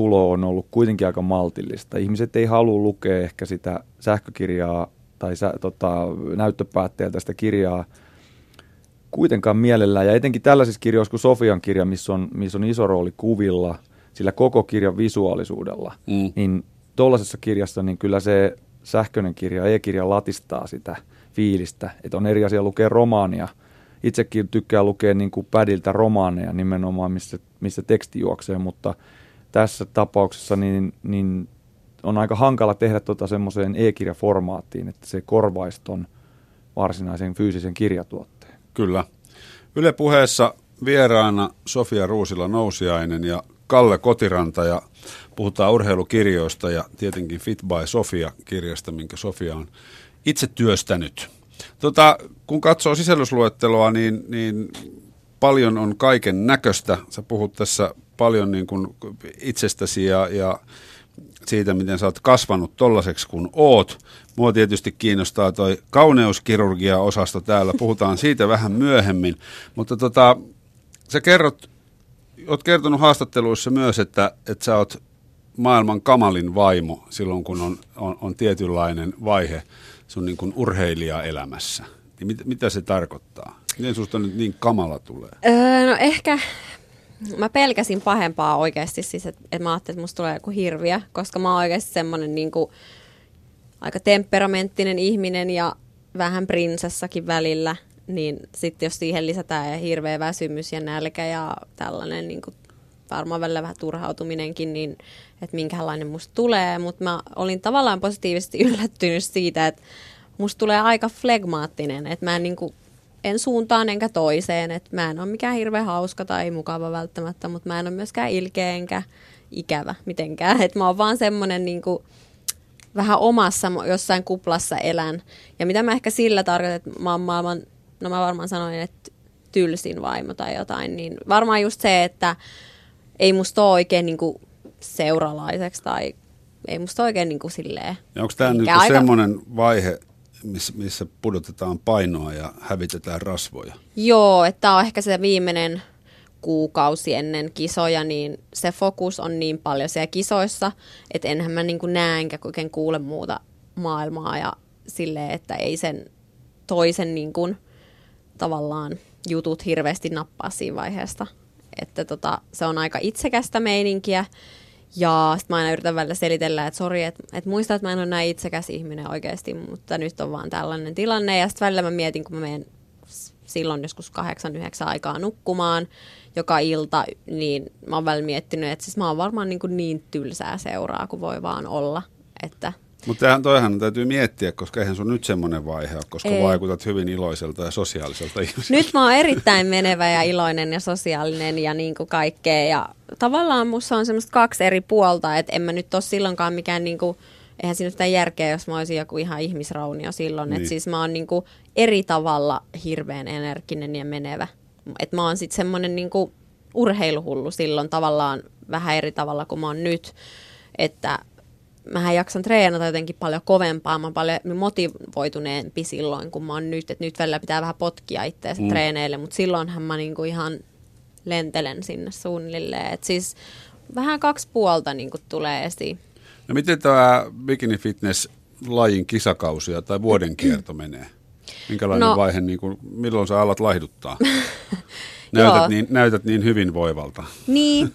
tulo on ollut kuitenkin aika maltillista. Ihmiset ei halua lukea ehkä sitä sähkökirjaa tai sä, tota, näyttöpäätteeltä sitä kirjaa kuitenkaan mielellään. Ja etenkin tällaisissa kirjoissa kuin Sofian kirja, missä on, missä on iso rooli kuvilla, sillä koko kirjan visuaalisuudella, mm. niin tuollaisessa kirjassa niin kyllä se sähköinen kirja, e-kirja latistaa sitä fiilistä. Että on eri asia lukea romaania. Itsekin tykkää lukea niin kuin pädiltä romaaneja nimenomaan, missä, missä teksti juoksee, mutta – tässä tapauksessa niin, niin on aika hankala tehdä tuota semmoiseen e-kirjaformaattiin, että se korvaisi ton varsinaisen fyysisen kirjatuotteen. Kyllä. Yle puheessa vieraana Sofia Ruusila Nousiainen ja Kalle Kotiranta ja puhutaan urheilukirjoista ja tietenkin Fit by Sofia kirjasta, minkä Sofia on itse työstänyt. Tota, kun katsoo sisällysluetteloa, niin, niin paljon on kaiken näköistä. Sä puhut tässä paljon niin kuin itsestäsi ja, ja siitä, miten sä oot kasvanut tollaseksi kuin oot. Mua tietysti kiinnostaa toi kauneuskirurgia-osasto täällä, puhutaan siitä vähän myöhemmin. Mutta tota, sä kerrot, oot kertonut haastatteluissa myös, että, että sä oot maailman kamalin vaimo silloin, kun on, on, on tietynlainen vaihe sun niin kuin urheilijaelämässä. Niin mit, mitä se tarkoittaa? Miten susta nyt niin kamala tulee? Öö, no ehkä mä pelkäsin pahempaa oikeasti siis, että et mä ajattelin, että musta tulee joku hirviä, koska mä oon oikeasti semmoinen niin aika temperamenttinen ihminen ja vähän prinsessakin välillä, niin sitten jos siihen lisätään hirveä väsymys ja nälkä ja tällainen niin kuin, varmaan välillä vähän turhautuminenkin, niin että minkälainen musta tulee, mutta mä olin tavallaan positiivisesti [LAUGHS] yllättynyt siitä, että musta tulee aika flegmaattinen, että mä en niin kuin, en suuntaan enkä toiseen. Et mä en ole mikään hirveän hauska tai mukava välttämättä, mutta mä en ole myöskään ilkeä enkä ikävä mitenkään. Et mä oon vaan semmonen niinku, vähän omassa jossain kuplassa elän. Ja mitä mä ehkä sillä tarkoitan, että mä oon maailman, no mä varmaan sanoin, että tylsin vaimo tai jotain, niin varmaan just se, että ei musta ole oikein niinku seuralaiseksi tai ei musta oikein niin kuin silleen. Ja onko tämä nyt aika... semmoinen vaihe missä, missä pudotetaan painoa ja hävitetään rasvoja. Joo, että tämä on ehkä se viimeinen kuukausi ennen kisoja, niin se fokus on niin paljon siellä kisoissa, että enhän mä niin näe enkä oikein kuule muuta maailmaa ja silleen, että ei sen toisen niin kuin, tavallaan jutut hirveästi nappaa siinä vaiheesta. Että tota, se on aika itsekästä meininkiä ja sitten mä aina yritän välillä selitellä, että sori, että et muista, että mä en ole näin itsekäs ihminen oikeasti, mutta nyt on vaan tällainen tilanne. Ja sitten välillä mä mietin, kun mä menen silloin joskus kahdeksan, yhdeksän aikaa nukkumaan joka ilta, niin mä oon välillä miettinyt, että siis mä oon varmaan niin, kuin niin tylsää seuraa kuin voi vaan olla. Että mutta toihan täytyy miettiä, koska eihän sun nyt semmoinen vaihe ole, koska Ei. vaikutat hyvin iloiselta ja sosiaaliselta ihmiseltä. Nyt mä oon erittäin menevä ja iloinen ja sosiaalinen ja niin kuin kaikkea. Ja tavallaan musta on semmoista kaksi eri puolta, että en mä nyt ole silloinkaan mikään niin kuin, eihän siinä mitään järkeä, jos mä olisin joku ihan ihmisraunio silloin. Niin. Että siis mä oon niinku eri tavalla hirveän energinen ja menevä. Että mä oon sitten semmoinen niinku urheiluhullu silloin tavallaan vähän eri tavalla kuin mä oon nyt. Että mähän jaksan treenata jotenkin paljon kovempaa, mä oon paljon motivoituneempi silloin kuin mä oon nyt, että nyt välillä pitää vähän potkia itseänsä mm. treeneille, mutta silloinhan mä niinku ihan lentelen sinne suunnilleen, että siis vähän kaksi puolta niinku tulee esiin. No miten tämä bikini fitness lajin kisakausia tai vuoden kierto menee? Minkälainen no, vaihe, niin kuin, milloin sä alat laihduttaa? [LAUGHS] näytät, niin, näytät niin hyvinvoivalta. Niin,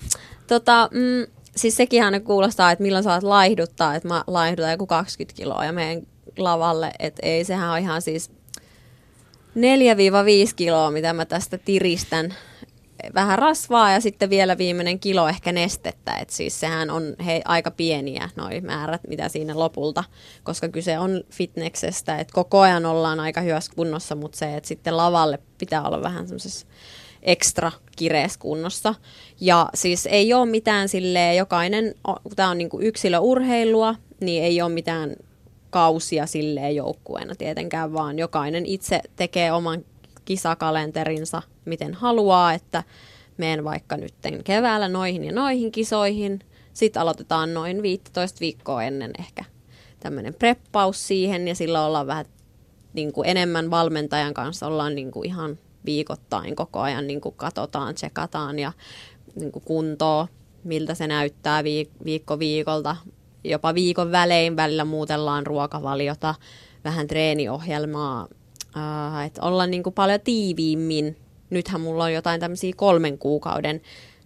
tota, mm, siis sekin aina kuulostaa, että milloin saat laihduttaa, että mä laihdutan joku 20 kiloa ja menen lavalle, että ei, sehän on ihan siis 4-5 kiloa, mitä mä tästä tiristän. Vähän rasvaa ja sitten vielä viimeinen kilo ehkä nestettä, että siis sehän on he, aika pieniä noi määrät, mitä siinä lopulta, koska kyse on fitneksestä, että koko ajan ollaan aika hyvässä kunnossa, mutta se, että sitten lavalle pitää olla vähän semmoisessa ekstra kireessä kunnossa. Ja siis ei ole mitään silleen, jokainen, kun tämä on niinku yksilöurheilua, niin ei ole mitään kausia silleen joukkueena tietenkään, vaan jokainen itse tekee oman kisakalenterinsa miten haluaa, että menen vaikka nyt keväällä noihin ja noihin kisoihin. Sitten aloitetaan noin 15 viikkoa ennen ehkä tämmöinen preppaus siihen ja silloin ollaan vähän niin kuin enemmän valmentajan kanssa, ollaan niin kuin ihan viikoittain koko ajan niin kuin katsotaan, tsekataan ja niin kuin kuntoa, miltä se näyttää viikko viikolta. Jopa viikon välein välillä muutellaan ruokavaliota, vähän treeniohjelmaa, äh, että ollaan niin kuin paljon tiiviimmin. Nythän mulla on jotain tämmöisiä kolmen kuukauden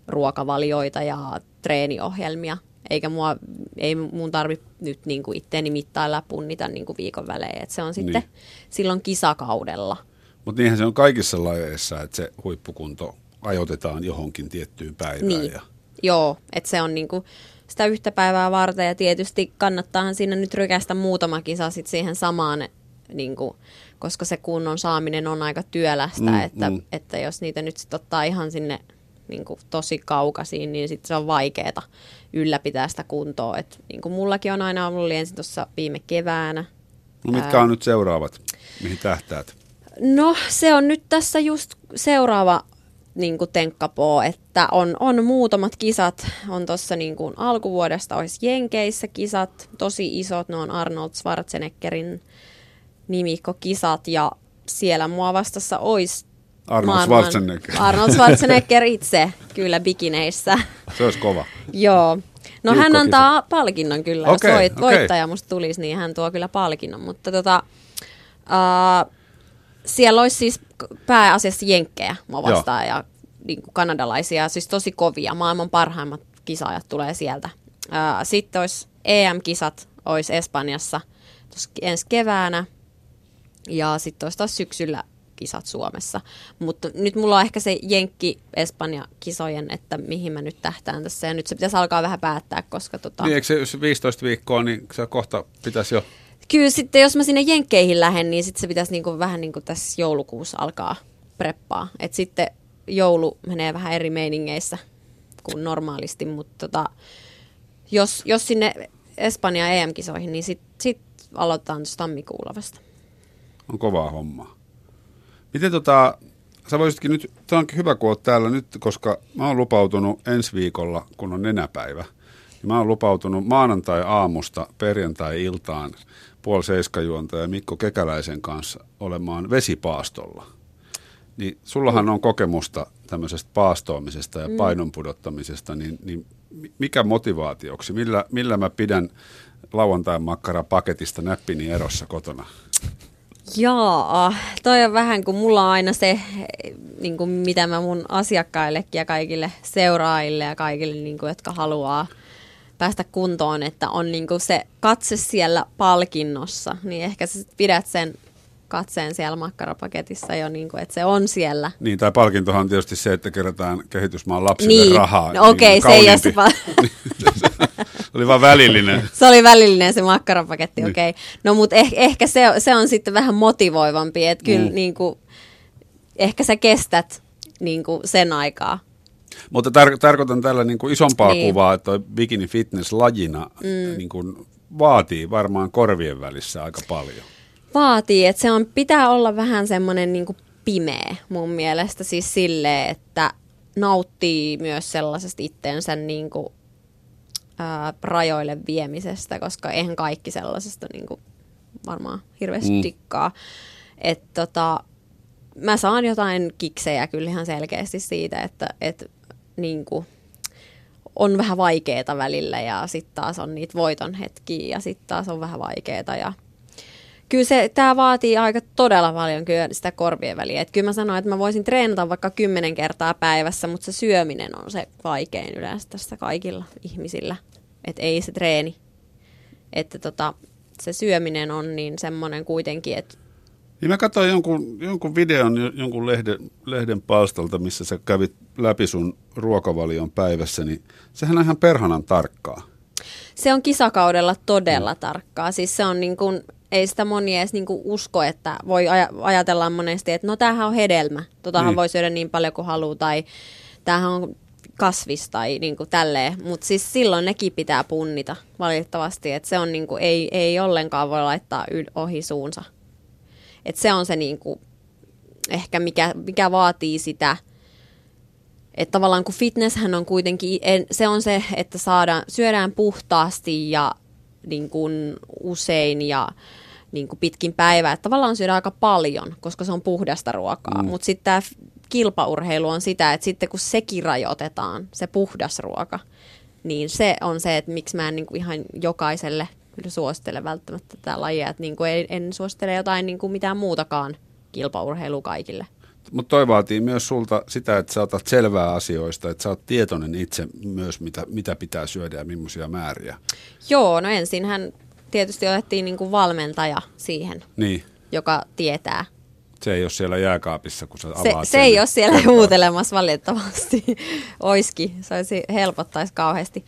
ruokavalioita ja treeniohjelmia, eikä mua, ei mun tarvi nyt niin kuin itteeni mittailla punnita niin kuin viikon välein, että se on sitten niin. silloin kisakaudella. Mutta niinhän se on kaikissa lajeissa, että se huippukunto ajoitetaan johonkin tiettyyn päivään. Niin. Ja... Joo, että se on niinku sitä yhtä päivää varten ja tietysti kannattaahan siinä nyt rykästä muutama kisa sit siihen samaan, niinku, koska se kunnon saaminen on aika työlästä, mm, että, mm. että jos niitä nyt sit ottaa ihan sinne niinku, tosi kaukaisiin, niin sitten se on vaikeaa ylläpitää sitä kuntoa. Et, niinku, mullakin on aina ollut ensin tuossa viime keväänä. No mitkä on nyt seuraavat, mihin tähtäät? No se on nyt tässä just seuraava niin kuin tenkkapoo, että on, on muutamat kisat, on tuossa niin kuin alkuvuodesta olisi Jenkeissä kisat, tosi isot, ne on Arnold Schwarzeneggerin nimikkokisat ja siellä mua vastassa olisi Arnold Schwarzenegger. Arnold Schwarzenegger itse, kyllä bikineissä. Se olisi kova. Joo. No Tiukka hän antaa kisa. palkinnon kyllä, okay, jos voit, okay. voittaja musta tulisi, niin hän tuo kyllä palkinnon, mutta tota, uh, siellä olisi siis pääasiassa jenkkejä mua vastaan ja niin kuin kanadalaisia, siis tosi kovia. Maailman parhaimmat kisaajat tulee sieltä. Sitten olisi EM-kisat, olisi Espanjassa ensi keväänä ja sitten olisi taas syksyllä kisat Suomessa. Mutta nyt mulla on ehkä se Jenkki-Espanja-kisojen, että mihin mä nyt tähtään tässä. Ja nyt se pitäisi alkaa vähän päättää, koska... Tota... Niin, eikö se 15 viikkoa, niin se kohta pitäisi jo kyllä sitten, jos mä sinne Jenkkeihin lähden, niin sitten se pitäisi niinku vähän niin kuin tässä joulukuussa alkaa preppaa. Et sitten joulu menee vähän eri meiningeissä kuin normaalisti, mutta tota, jos, jos sinne Espanja EM-kisoihin, niin sitten sit aloitetaan tammikuulla vasta. On kovaa hommaa. Miten tota, sä voisitkin nyt, tämä onkin hyvä, kun oot täällä nyt, koska mä oon lupautunut ensi viikolla, kun on nenäpäivä, niin mä oon lupautunut maanantai-aamusta perjantai-iltaan puoli seiskajuontaja Mikko Kekäläisen kanssa olemaan vesipaastolla. Niin sullahan on kokemusta tämmöisestä paastoamisesta ja mm. painon pudottamisesta, niin, niin mikä motivaatioksi, millä, millä mä pidän lauantain makkara paketista näppini erossa kotona? Jaa, toi on vähän kuin mulla on aina se, niin kuin mitä mä mun asiakkaillekin ja kaikille seuraajille ja kaikille, niin kuin, jotka haluaa – päästä kuntoon, että on niinku se katse siellä palkinnossa, niin ehkä sä pidät sen katseen siellä makkarapaketissa jo, niin kuin, että se on siellä. Niin, tai palkintohan on tietysti se, että kerätään kehitysmaan lapsille niin. rahaa. No, okei, okay, niin se ei ole se pal- [LAUGHS] Se oli vaan välillinen. se oli välillinen se makkarapaketti, niin. okei. Okay. No, mutta eh- ehkä se, se on sitten vähän motivoivampi, että kyllä mm. niin kuin, ehkä sä kestät niin kuin sen aikaa. Mutta tar- tarkoitan tällä niin kuin isompaa niin. kuvaa, että bikini fitness lajina mm. niin kuin vaatii varmaan korvien välissä aika paljon. Vaatii, että se on, pitää olla vähän semmoinen niin pimeä mun mielestä siis silleen, että nauttii myös sellaisesta itteensä niin kuin, ää, rajoille viemisestä, koska eihän kaikki sellaisesta niin kuin, varmaan hirveästi mm. dikkaa. Että tota, mä saan jotain kiksejä kyllä ihan selkeästi siitä, että et, niin kuin, on vähän vaikeeta välillä ja sitten taas on niitä voiton hetkiä ja sitten taas on vähän vaikeeta ja kyllä se, tämä vaatii aika todella paljon kyllä sitä korvien väliä. Et kyllä mä sanoin, että mä voisin treenata vaikka kymmenen kertaa päivässä, mutta se syöminen on se vaikein yleensä tässä kaikilla ihmisillä. Että ei se treeni. Että tota, se syöminen on niin semmoinen kuitenkin, että niin mä katsoin jonkun, jonkun videon jonkun lehden, lehden palstalta, missä sä kävit läpi sun ruokavalion päivässä, niin sehän on ihan perhanan tarkkaa. Se on kisakaudella todella mm. tarkkaa. Siis se on niin kuin, ei sitä moni edes niin kuin usko, että voi aj- ajatella monesti, että no tämähän on hedelmä. Totahan niin. voi syödä niin paljon kuin haluaa tai tämähän on kasvis tai niin kuin tälleen. Mutta siis silloin nekin pitää punnita valitettavasti, että se on niin kuin, ei, ei ollenkaan voi laittaa yl- ohi suunsa. Et se on se niin kuin, ehkä mikä, mikä vaatii sitä, että tavallaan kun fitnesshän on kuitenkin, se on se, että saadaan, syödään puhtaasti ja niin kuin usein ja niin kuin pitkin päivää. Että tavallaan syödään aika paljon, koska se on puhdasta ruokaa. Mm. Mutta sitten tämä kilpaurheilu on sitä, että sitten kun sekin rajoitetaan, se puhdas ruoka, niin se on se, että miksi mä en niin kuin ihan jokaiselle kyllä suosittele välttämättä tätä lajia. Että niin kuin en, en suosittele jotain niin kuin mitään muutakaan kilpaurheilua kaikille. Mutta toi vaatii myös sulta sitä, että sä otat selvää asioista, että sä oot tietoinen itse myös, mitä, mitä pitää syödä ja millaisia määriä. Joo, no ensinhän tietysti otettiin niin kuin valmentaja siihen, niin. joka tietää. Se ei ole siellä jääkaapissa, kun sä avaat Se, se ei ole siellä huutelemassa valitettavasti. [LAUGHS] Oiski, se olisi, helpottaisi kauheasti.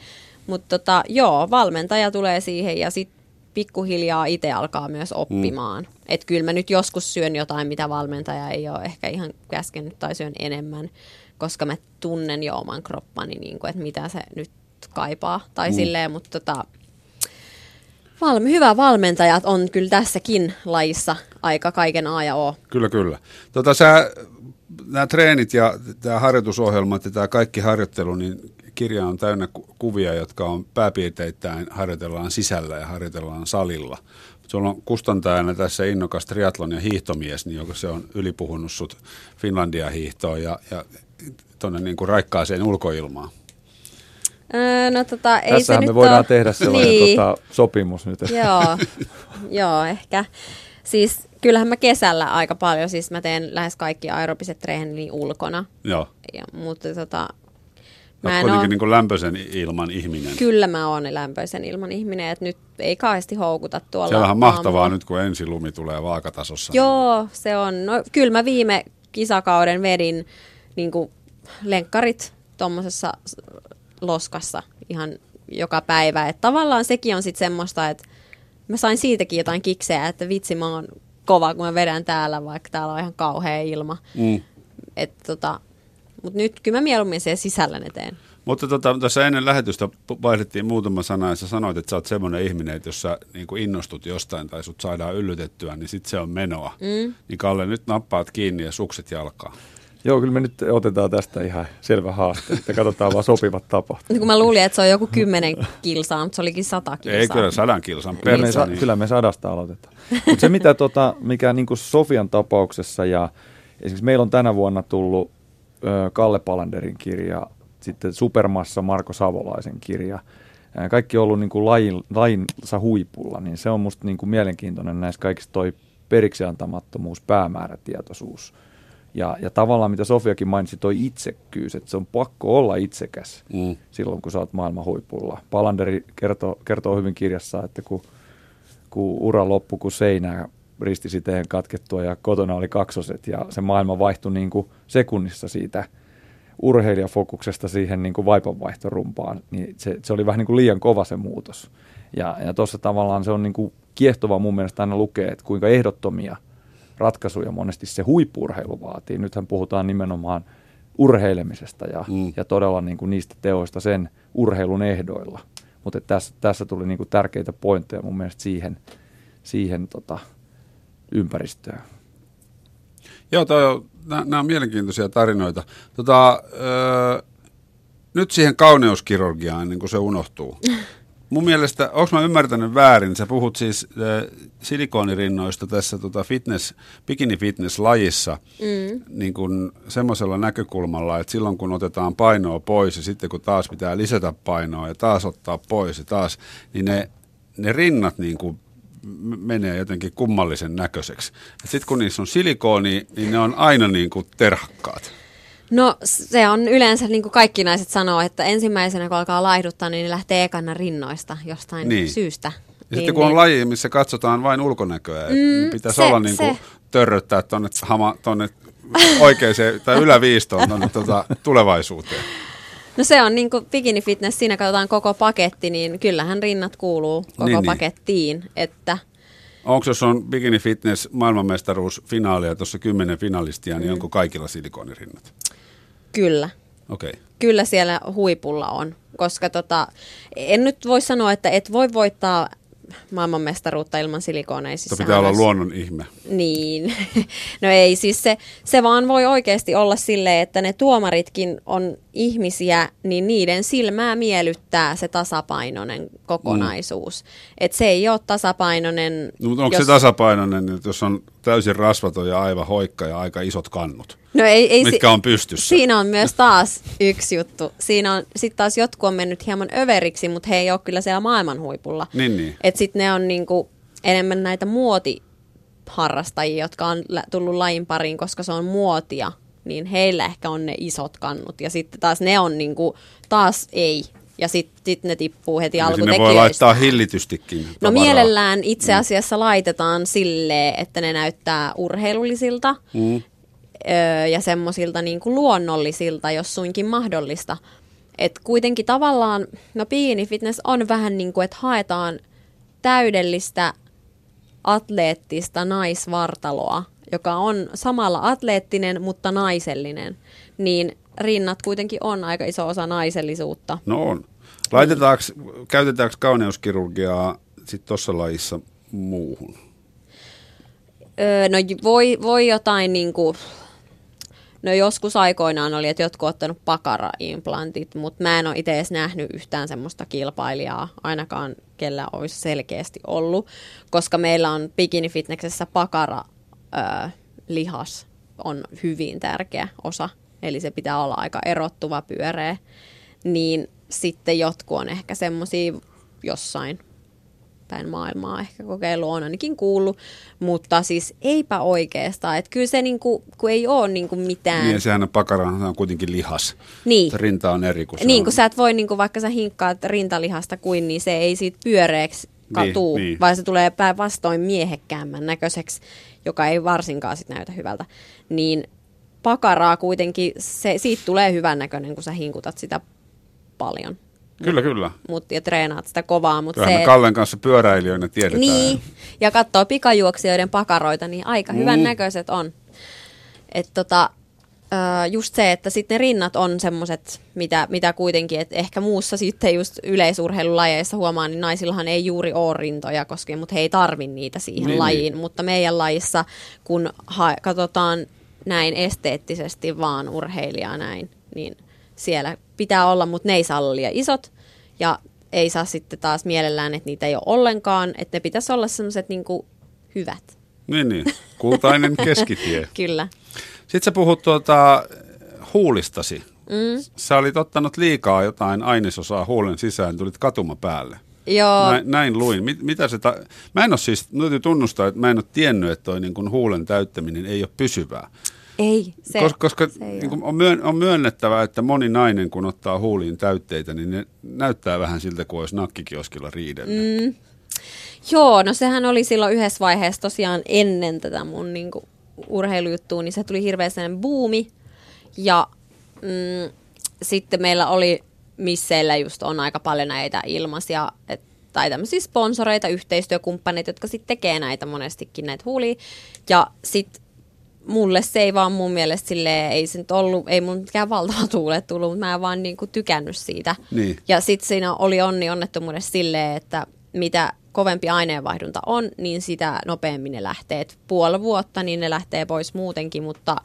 Mutta tota, joo, valmentaja tulee siihen ja sitten pikkuhiljaa itse alkaa myös oppimaan. Mm. Että kyllä mä nyt joskus syön jotain, mitä valmentaja ei ole ehkä ihan käskenyt tai syön enemmän, koska mä tunnen jo oman kroppani, niin kuin, että mitä se nyt kaipaa tai mm. silleen, mutta tota, Valmi, hyvä valmentajat on kyllä tässäkin lajissa aika kaiken A ja O. Kyllä, kyllä. Tota, sä, nämä treenit ja tämä harjoitusohjelmat ja tämä kaikki harjoittelu, niin kirja on täynnä kuvia, jotka on pääpiirteittäin harjoitellaan sisällä ja harjoitellaan salilla. Sulla on kustantajana tässä innokas triatlon ja hiihtomies, niin joka se on ylipuhunut sut Finlandia hiihtoon ja, ja tuonne niin kuin raikkaaseen ulkoilmaan. Öö, no tota, ei Tässähän se me voidaan ole... tehdä sellainen niin. tota, sopimus nyt. [LAUGHS] joo, joo, ehkä. Siis kyllähän mä kesällä aika paljon, siis mä teen lähes kaikki aerobiset treenini ulkona. Joo. Ja, mutta tota, Mä en kuitenkin ole... niin lämpöisen ilman ihminen. Kyllä mä oon lämpöisen ilman ihminen, että nyt ei kauheasti houkuta tuolla. Se on mahtavaa nyt, kun ensi lumi tulee vaakatasossa. Joo, se on. No, kyllä mä viime kisakauden vedin niin lenkkarit tuommoisessa loskassa ihan joka päivä. Että tavallaan sekin on sitten semmoista, että mä sain siitäkin jotain kikseä, että vitsi mä oon kova, kun mä vedän täällä, vaikka täällä on ihan kauhea ilma. Mm. Että tota, mutta nyt kyllä mä mieluummin sen sisällä ne teen. Mutta tota, tässä ennen lähetystä vaihdettiin muutama sana ja sä sanoit, että sä oot semmoinen ihminen, että jos sä niin innostut jostain tai sut saadaan yllytettyä, niin sit se on menoa. Mm. Niin Kalle, nyt nappaat kiinni ja sukset jalkaa. Joo, kyllä me nyt otetaan tästä ihan selvä haaste, että katsotaan vaan sopivat tapahtumat. kun mä luulin, että se on joku kymmenen kilsaa, mutta se olikin sata kilsaa. Ei, kyllä sadan kilsan perässä. Niin. Kyllä me sadasta aloitetaan. Mutta se, mitä tota, mikä niin Sofian tapauksessa ja esimerkiksi meillä on tänä vuonna tullut Kalle Palanderin kirja, sitten Supermassa Marko Savolaisen kirja. Kaikki on ollut niin kuin lain, lainsa huipulla, niin se on musta niin kuin mielenkiintoinen näissä kaikissa toi periksi antamattomuus, päämäärätietoisuus. Ja, ja tavallaan mitä Sofiakin mainitsi, toi itsekkyys, että se on pakko olla itsekäs mm. silloin, kun sä oot maailman huipulla. Palanderi kertoo, kertoo hyvin kirjassa, että kun, kun ura loppui, kun seinää ristisiteen katkettua ja kotona oli kaksoset ja se maailma vaihtui niin kuin sekunnissa siitä urheilijafokuksesta siihen niin kuin vaipanvaihtorumpaan, niin se, se oli vähän niin kuin liian kova se muutos. Ja, ja tuossa tavallaan se on niin kuin kiehtova mun mielestä aina lukea, että kuinka ehdottomia ratkaisuja monesti se huippurheilu vaatii. Nythän puhutaan nimenomaan urheilemisesta ja, mm. ja todella niin kuin niistä teoista sen urheilun ehdoilla. Mutta tässä, tässä tuli niinku tärkeitä pointteja mun mielestä siihen, siihen tota, ympäristöön. Joo, toi, nämä on mielenkiintoisia tarinoita. Tota, öö, nyt siihen kauneuskirurgiaan ennen kuin se unohtuu. [LAUGHS] Mun mielestä, onko mä ymmärtänyt väärin, sä puhut siis äh, silikoonirinnoista tässä tota fitness, bikini-fitness-lajissa mm. niin kuin semmoisella näkökulmalla, että silloin kun otetaan painoa pois ja sitten kun taas pitää lisätä painoa ja taas ottaa pois ja taas, niin ne, ne rinnat niin kuin menee jotenkin kummallisen näköiseksi. Sitten kun niissä on silikooni, niin ne on aina niin kuin terhakkaat. No se on yleensä, niin kuin kaikki naiset sanoo, että ensimmäisenä kun alkaa laihduttaa, niin ne lähtee ekana rinnoista jostain niin. syystä. Ja niin, sitten kun on niin. laji, missä katsotaan vain ulkonäköä, mm, niin pitäisi se, olla niin kuin törröttää tuonne tonne oikeaan tai yläviistoon tuonne tuota, tulevaisuuteen. [LAUGHS] No se on niin kuin bikini fitness, siinä katsotaan koko paketti, niin kyllähän rinnat kuuluu koko niin, niin. pakettiin. Niin. Että Onko jos on bikini fitness maailmanmestaruus finaalia, tuossa kymmenen finalistia, niin mm. onko kaikilla silikonirinnat? Kyllä. Okay. Kyllä siellä huipulla on, koska tota, en nyt voi sanoa, että et voi voittaa maailmanmestaruutta ilman silikoneisissa. Se pitää olla luonnon ihme. Niin. [LAUGHS] No ei, siis se, se vaan voi oikeasti olla silleen, että ne tuomaritkin on ihmisiä, niin niiden silmää miellyttää se tasapainoinen kokonaisuus. Mm. Että se ei ole tasapainoinen... No, mutta onko jos... se tasapainoinen, että jos on täysin rasvaton ja aivan hoikka ja aika isot kannut? No ei, ei, mitkä on pystyssä. Siinä on myös taas yksi juttu. Siinä on sitten taas jotkut on mennyt hieman överiksi, mutta he ei ole kyllä siellä maailman huipulla. Niin, niin. Et sitten ne on niinku enemmän näitä muotiharrastajia, jotka on tullut lajin pariin, koska se on muotia. Niin heillä ehkä on ne isot kannut. Ja sitten taas ne on niinku, taas ei. Ja sitten sit ne tippuu heti niin alkutekijöistä. voi laittaa hillitystikin. No tavaraa. mielellään itse mm. asiassa mm. laitetaan silleen, että ne näyttää urheilullisilta. Mm ja semmoisilta niin kuin luonnollisilta, jos suinkin mahdollista. Et kuitenkin tavallaan, no pieni fitness on vähän niin kuin, että haetaan täydellistä atleettista naisvartaloa, joka on samalla atleettinen, mutta naisellinen, niin rinnat kuitenkin on aika iso osa naisellisuutta. No on. Laitetaanko, käytetäänkö kauneuskirurgiaa sitten tuossa lajissa muuhun? Öö, no voi, voi jotain niin kuin No joskus aikoinaan oli, että jotkut ottanut pakara-implantit, mutta mä en ole itse edes nähnyt yhtään semmoista kilpailijaa, ainakaan kellä olisi selkeästi ollut, koska meillä on bikini fitnessessä pakara ö, lihas on hyvin tärkeä osa, eli se pitää olla aika erottuva pyöreä, niin sitten jotkut on ehkä semmoisia jossain päin maailmaa ehkä kokeilu on ainakin kuullut, mutta siis eipä oikeastaan. Että kyllä se niinku, kun ei ole niinku mitään. Niin, sehän on pakara, se on kuitenkin lihas. Niin. Rinta on eri kuin se Niin, on. kun sä et voi, niinku, vaikka sä hinkkaat rintalihasta kuin, niin se ei siitä pyöreäksi katuu, niin, niin. vaan se tulee päinvastoin miehekkäämmän näköiseksi, joka ei varsinkaan sit näytä hyvältä. Niin pakaraa kuitenkin, se, siitä tulee hyvän näköinen, kun sä hinkutat sitä paljon. Kyllä, kyllä. Mut, ja treenaat sitä kovaa. Mut se, me Kallen kanssa pyöräilijöinä tiedetään. Niin, ja katsoo pikajuoksijoiden pakaroita, niin aika hyvän mm. näköiset on. Et tota, just se, että sitten ne rinnat on semmoiset, mitä, mitä kuitenkin, että ehkä muussa sitten just yleisurheilulajeissa huomaa, niin naisillahan ei juuri ole rintoja koskien, mutta he ei tarvi niitä siihen niin, lajiin. Niin. Mutta meidän lajissa, kun ha- katsotaan näin esteettisesti vaan urheilijaa näin, niin – siellä pitää olla, mutta ne ei saa olla liian isot. Ja ei saa sitten taas mielellään, että niitä ei ole ollenkaan. Että ne pitäisi olla sellaiset niin hyvät. Niin, niin. Kultainen keskitie. [LAUGHS] Kyllä. Sitten sä puhut tuota, huulistasi. Mm. Sä olit ottanut liikaa jotain ainesosaa huulen sisään, tulit katuma päälle. Joo. Näin, näin luin. Mit, mitä se ta- mä en ole siis, täytyy tunnustaa, että mä en ole tiennyt, että toi niin kuin huulen täyttäminen ei ole pysyvää. Ei, se, Kos, Koska se niin kuin on, myön, on myönnettävä, että moni nainen, kun ottaa huuliin täytteitä, niin ne näyttää vähän siltä, kuin olisi nakkikioskilla riidellyt. Mm. Joo, no sehän oli silloin yhdessä vaiheessa tosiaan ennen tätä mun niin kuin, urheilujuttua, niin se tuli hirveän sellainen buumi. Ja mm, sitten meillä oli misseillä just on aika paljon näitä ilmaisia, et, tai tämmöisiä sponsoreita, yhteistyökumppaneita, jotka sitten tekee näitä monestikin näitä huulia. Ja sitten mulle se ei vaan mun mielestä silleen, ei se nyt ollut, ei mun mikään valtava tuule tullut, mutta mä en vaan niinku tykännyt siitä. Niin. Ja sitten siinä oli onni onnettomuudessa silleen, että mitä kovempi aineenvaihdunta on, niin sitä nopeammin ne lähtee. Et puoli vuotta, niin ne lähtee pois muutenkin, mutta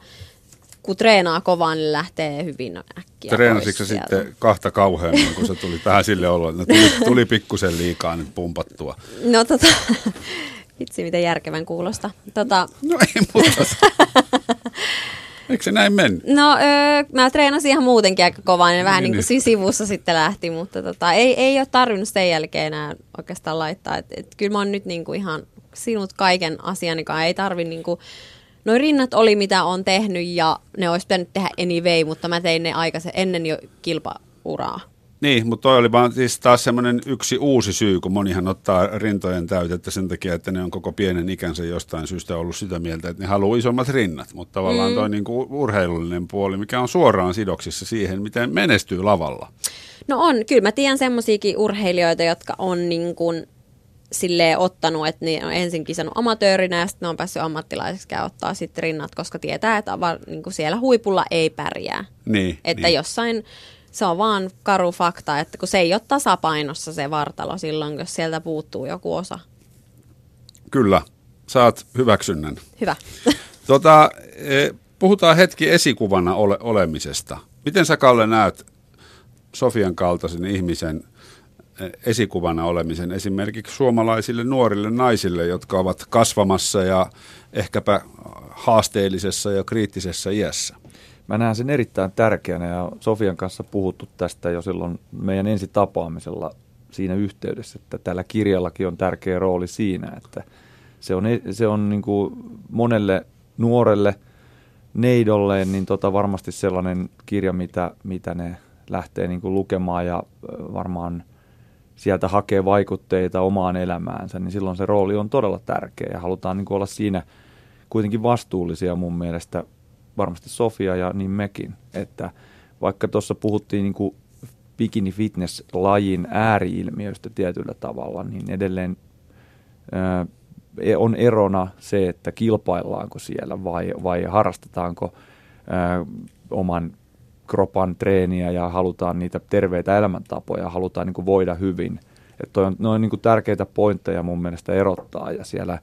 kun treenaa kovaa, niin lähtee hyvin äkkiä Treenasitko sitten kahta kauheammin, kun se tuli vähän sille olo, että tuli, tuli pikkusen liikaa nyt pumpattua? No tota, vitsi miten järkevän kuulosta. Tota, No ei mutta. [LAUGHS] Eikö se näin mennyt? no öö, mä treenasin ihan muutenkin aika kovaa, niin vähän Niin, niin, niin kuin sivussa sitten lähti, mutta tota, ei, ei ole tarvinnut sen jälkeen enää oikeastaan laittaa. Et, et, kyllä mä oon nyt niin kuin ihan sinut kaiken asian, joka ei tarvi niin kuin, Noi rinnat oli mitä on tehnyt ja ne olisi pitänyt tehdä anyway, mutta mä tein ne aikaisen ennen jo kilpauraa. Niin, mutta toi oli vaan siis taas semmoinen yksi uusi syy, kun monihan ottaa rintojen täytettä sen takia, että ne on koko pienen ikänsä jostain syystä ollut sitä mieltä, että ne haluaa isommat rinnat. Mutta tavallaan mm. toi niinku urheilullinen puoli, mikä on suoraan sidoksissa siihen, miten menestyy lavalla. No on, kyllä mä tiedän semmoisiakin urheilijoita, jotka on niin kuin silleen ottanut, että ne on ensin kisannut amatöörinä ja sitten ne on päässyt ammattilaiseksi ja ottaa sitten rinnat, koska tietää, että va- niin kuin siellä huipulla ei pärjää. Niin, Että niin. jossain, se on vaan karu fakta, että kun se ei ole tasapainossa se vartalo silloin, jos sieltä puuttuu joku osa. Kyllä, saat hyväksynnän. Hyvä. [LAUGHS] Tota, eh, puhutaan hetki esikuvana ole, olemisesta. Miten sä Kalle näet Sofian kaltaisen ihmisen eh, esikuvana olemisen esimerkiksi suomalaisille nuorille naisille, jotka ovat kasvamassa ja ehkäpä haasteellisessa ja kriittisessä iässä? Mä näen sen erittäin tärkeänä ja Sofian kanssa puhuttu tästä jo silloin meidän ensi tapaamisella siinä yhteydessä, että tällä kirjallakin on tärkeä rooli siinä, että se on, se on niin kuin monelle nuorelle neidolleen niin tota varmasti sellainen kirja, mitä, mitä ne lähtee niin kuin lukemaan ja varmaan sieltä hakee vaikutteita omaan elämäänsä, niin silloin se rooli on todella tärkeä ja halutaan niin kuin olla siinä kuitenkin vastuullisia mun mielestä varmasti Sofia ja niin mekin, että vaikka tuossa puhuttiin niin kuin bikini fitness-lajin ääriilmiöistä tietyllä tavalla, niin edelleen ää, on erona se, että kilpaillaanko siellä vai, vai harrastetaanko ää, oman kropan treeniä ja halutaan niitä terveitä elämäntapoja, halutaan niin kuin voida hyvin. Että toi on, ne on niin kuin tärkeitä pointteja mun mielestä erottaa ja siellä,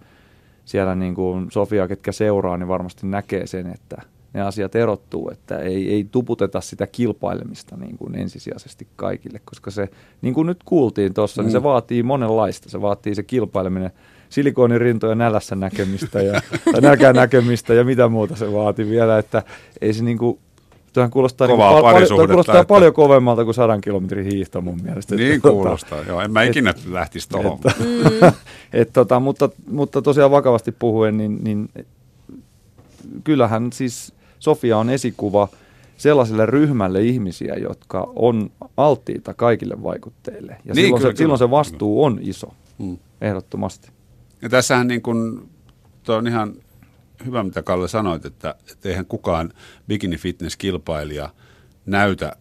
siellä niin kuin Sofia, ketkä seuraa, niin varmasti näkee sen, että ne asiat erottuu, että ei, ei tuputeta sitä kilpailemista niin kuin ensisijaisesti kaikille, koska se, niin kuin nyt kuultiin tuossa, mm. niin se vaatii monenlaista. Se vaatii se kilpaileminen silikoonirintojen nälässä näkemistä ja tai nälkään näkemistä ja mitä muuta se vaati vielä, että ei se niin kuin, Tuohan kuulostaa, niin Kovaa pal- paljon, parisuhdetta, toi kuulostaa että- paljon kovemmalta kuin sadan kilometrin hiihto mun mielestä. Niin Että, kuulostaa, joo. En mä ikinä lähtisi tuohon. että, [LAUGHS] et, tota, mutta, mutta tosiaan vakavasti puhuen, niin, niin kyllähän siis Sofia on esikuva sellaiselle ryhmälle ihmisiä, jotka on alttiita kaikille vaikutteille. Ja Niin, silloin, kyllä, se, silloin se vastuu on iso, Mm. ehdottomasti. Ja tässähän niin kuin, toi on ihan hyvä, mitä Kalle sanoit, että, että eihän kukaan bikini fitness kilpailija näytä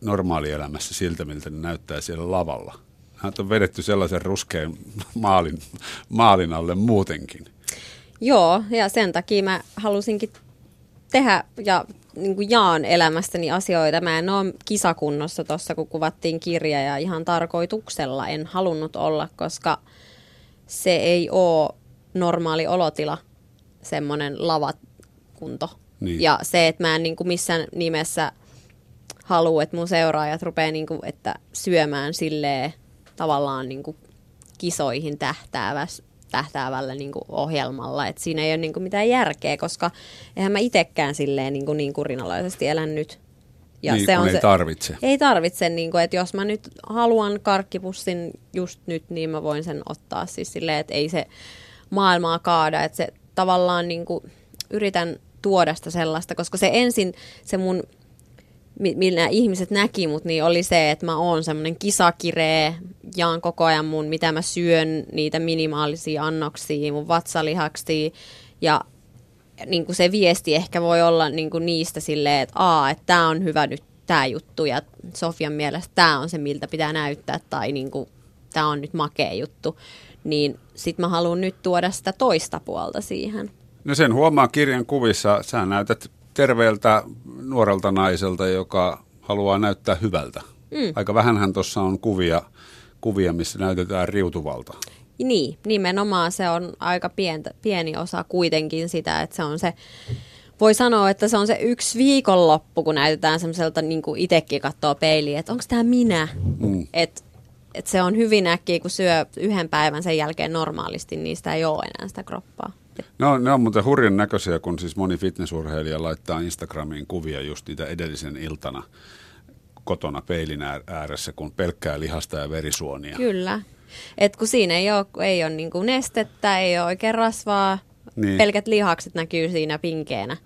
normaalielämässä siltä, miltä ne näyttää siellä lavalla. Hän on vedetty sellaisen ruskean maalin, maalin alle muutenkin. Joo, ja sen takia mä halusinkin tehdä ja niin kuin jaan elämästäni asioita. Mä en ole kisakunnossa tuossa, kun kuvattiin kirja ja ihan tarkoituksella en halunnut olla, koska se ei ole normaali olotila, semmoinen lavakunto. Niin. Ja se, että mä en niin kuin missään nimessä halua, että mun seuraajat rupeaa niin kuin, että syömään silleen tavallaan niin kuin kisoihin tähtääväs, tähtäävällä niin kuin ohjelmalla. Et siinä ei ole niin kuin mitään järkeä, koska eihän mä itsekään silleen niin, kuin niin kurinalaisesti elän nyt. niin, kun ei tarvitse. Ei tarvitse, niin kuin, että jos mä nyt haluan karkkipussin just nyt, niin mä voin sen ottaa siis silleen, että ei se maailmaa kaada, että se tavallaan niin kuin, yritän tuoda sitä sellaista, koska se ensin se mun millä ihmiset näki mut, niin oli se, että mä oon semmoinen kisakiree, jaan koko ajan mun, mitä mä syön, niitä minimaalisia annoksia, mun vatsalihaksia, ja niin kuin se viesti ehkä voi olla niin kuin niistä silleen, että aa, että tämä on hyvä nyt tämä juttu, ja Sofian mielestä tämä on se, miltä pitää näyttää, tai niin kuin, tämä on nyt makea juttu, niin sit mä haluan nyt tuoda sitä toista puolta siihen. No sen huomaa kirjan kuvissa. Sä näytät terveeltä nuorelta naiselta, joka haluaa näyttää hyvältä. Mm. Aika vähänhän tuossa on kuvia, kuvia, missä näytetään riutuvalta. Niin, nimenomaan se on aika pientä, pieni osa kuitenkin sitä, että se on se, voi sanoa, että se on se yksi viikonloppu, kun näytetään semmoiselta, niin kuin itsekin katsoo peiliin, että onko tämä minä. Mm. Että et se on hyvin äkkiä, kun syö yhden päivän sen jälkeen normaalisti, niin sitä ei ole enää sitä kroppaa. [LAUGHS] No, ne on muuten hurjan näköisiä, kun siis moni fitnessurheilija laittaa Instagramiin kuvia just niitä edellisen iltana kotona peilin ääressä, kun pelkkää lihasta ja verisuonia. Kyllä. Et kun siinä ei ole, ei ole niin kuin nestettä, ei ole oikein rasvaa, niin. pelkät lihakset näkyy siinä pinkeenä.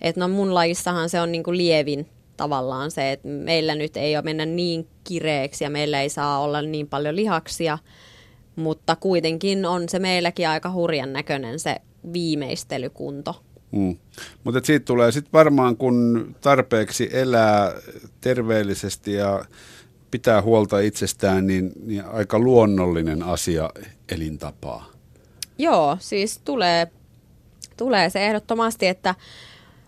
Et no mun lajissahan se on niin kuin lievin tavallaan se, että meillä nyt ei ole mennä niin kireeksi ja meillä ei saa olla niin paljon lihaksia, mutta kuitenkin on se meilläkin aika hurjan näköinen se viimeistelykunto. Mm. Mutta siitä tulee sitten varmaan, kun tarpeeksi elää terveellisesti ja pitää huolta itsestään, niin, niin aika luonnollinen asia elintapaa. Joo, siis tulee, tulee se ehdottomasti, että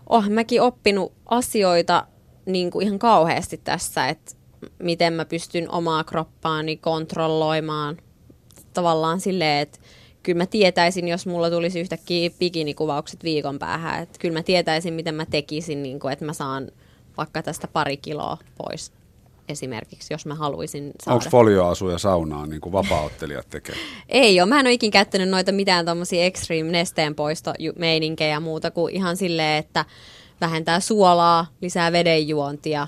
oh, mäkin oppinut asioita niin kuin ihan kauheasti tässä, että miten mä pystyn omaa kroppaani kontrolloimaan tavallaan silleen, että kyllä mä tietäisin, jos mulla tulisi yhtäkkiä bikinikuvaukset viikon päähän, että kyllä mä tietäisin, miten mä tekisin, niin kuin, että mä saan vaikka tästä pari kiloa pois esimerkiksi, jos mä haluaisin saada. Onko folioasuja saunaa, niin kuin vapaaottelijat tekee? [LAUGHS] Ei ole. Mä en ole ikin käyttänyt noita mitään tommosia extreme nesteen poistomeininkejä ja muuta kuin ihan silleen, että vähentää suolaa, lisää vedenjuontia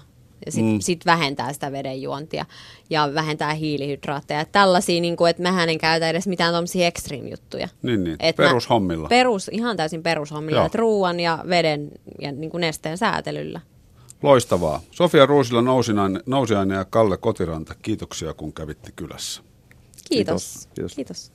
sitten mm. sit vähentää sitä vedenjuontia ja vähentää hiilihydraatteja. Tällaisia, niin kuin, että mehän en käytä edes mitään tuommoisia extreme-juttuja. Niin, niin. Et perushommilla. Mä, perus, ihan täysin perushommilla, että ruoan ja veden ja niin kuin nesteen säätelyllä. Loistavaa. Sofia Ruusila Nousiainen ja Kalle Kotiranta, kiitoksia kun kävitte kylässä. Kiitos. Kiitos. Kiitos.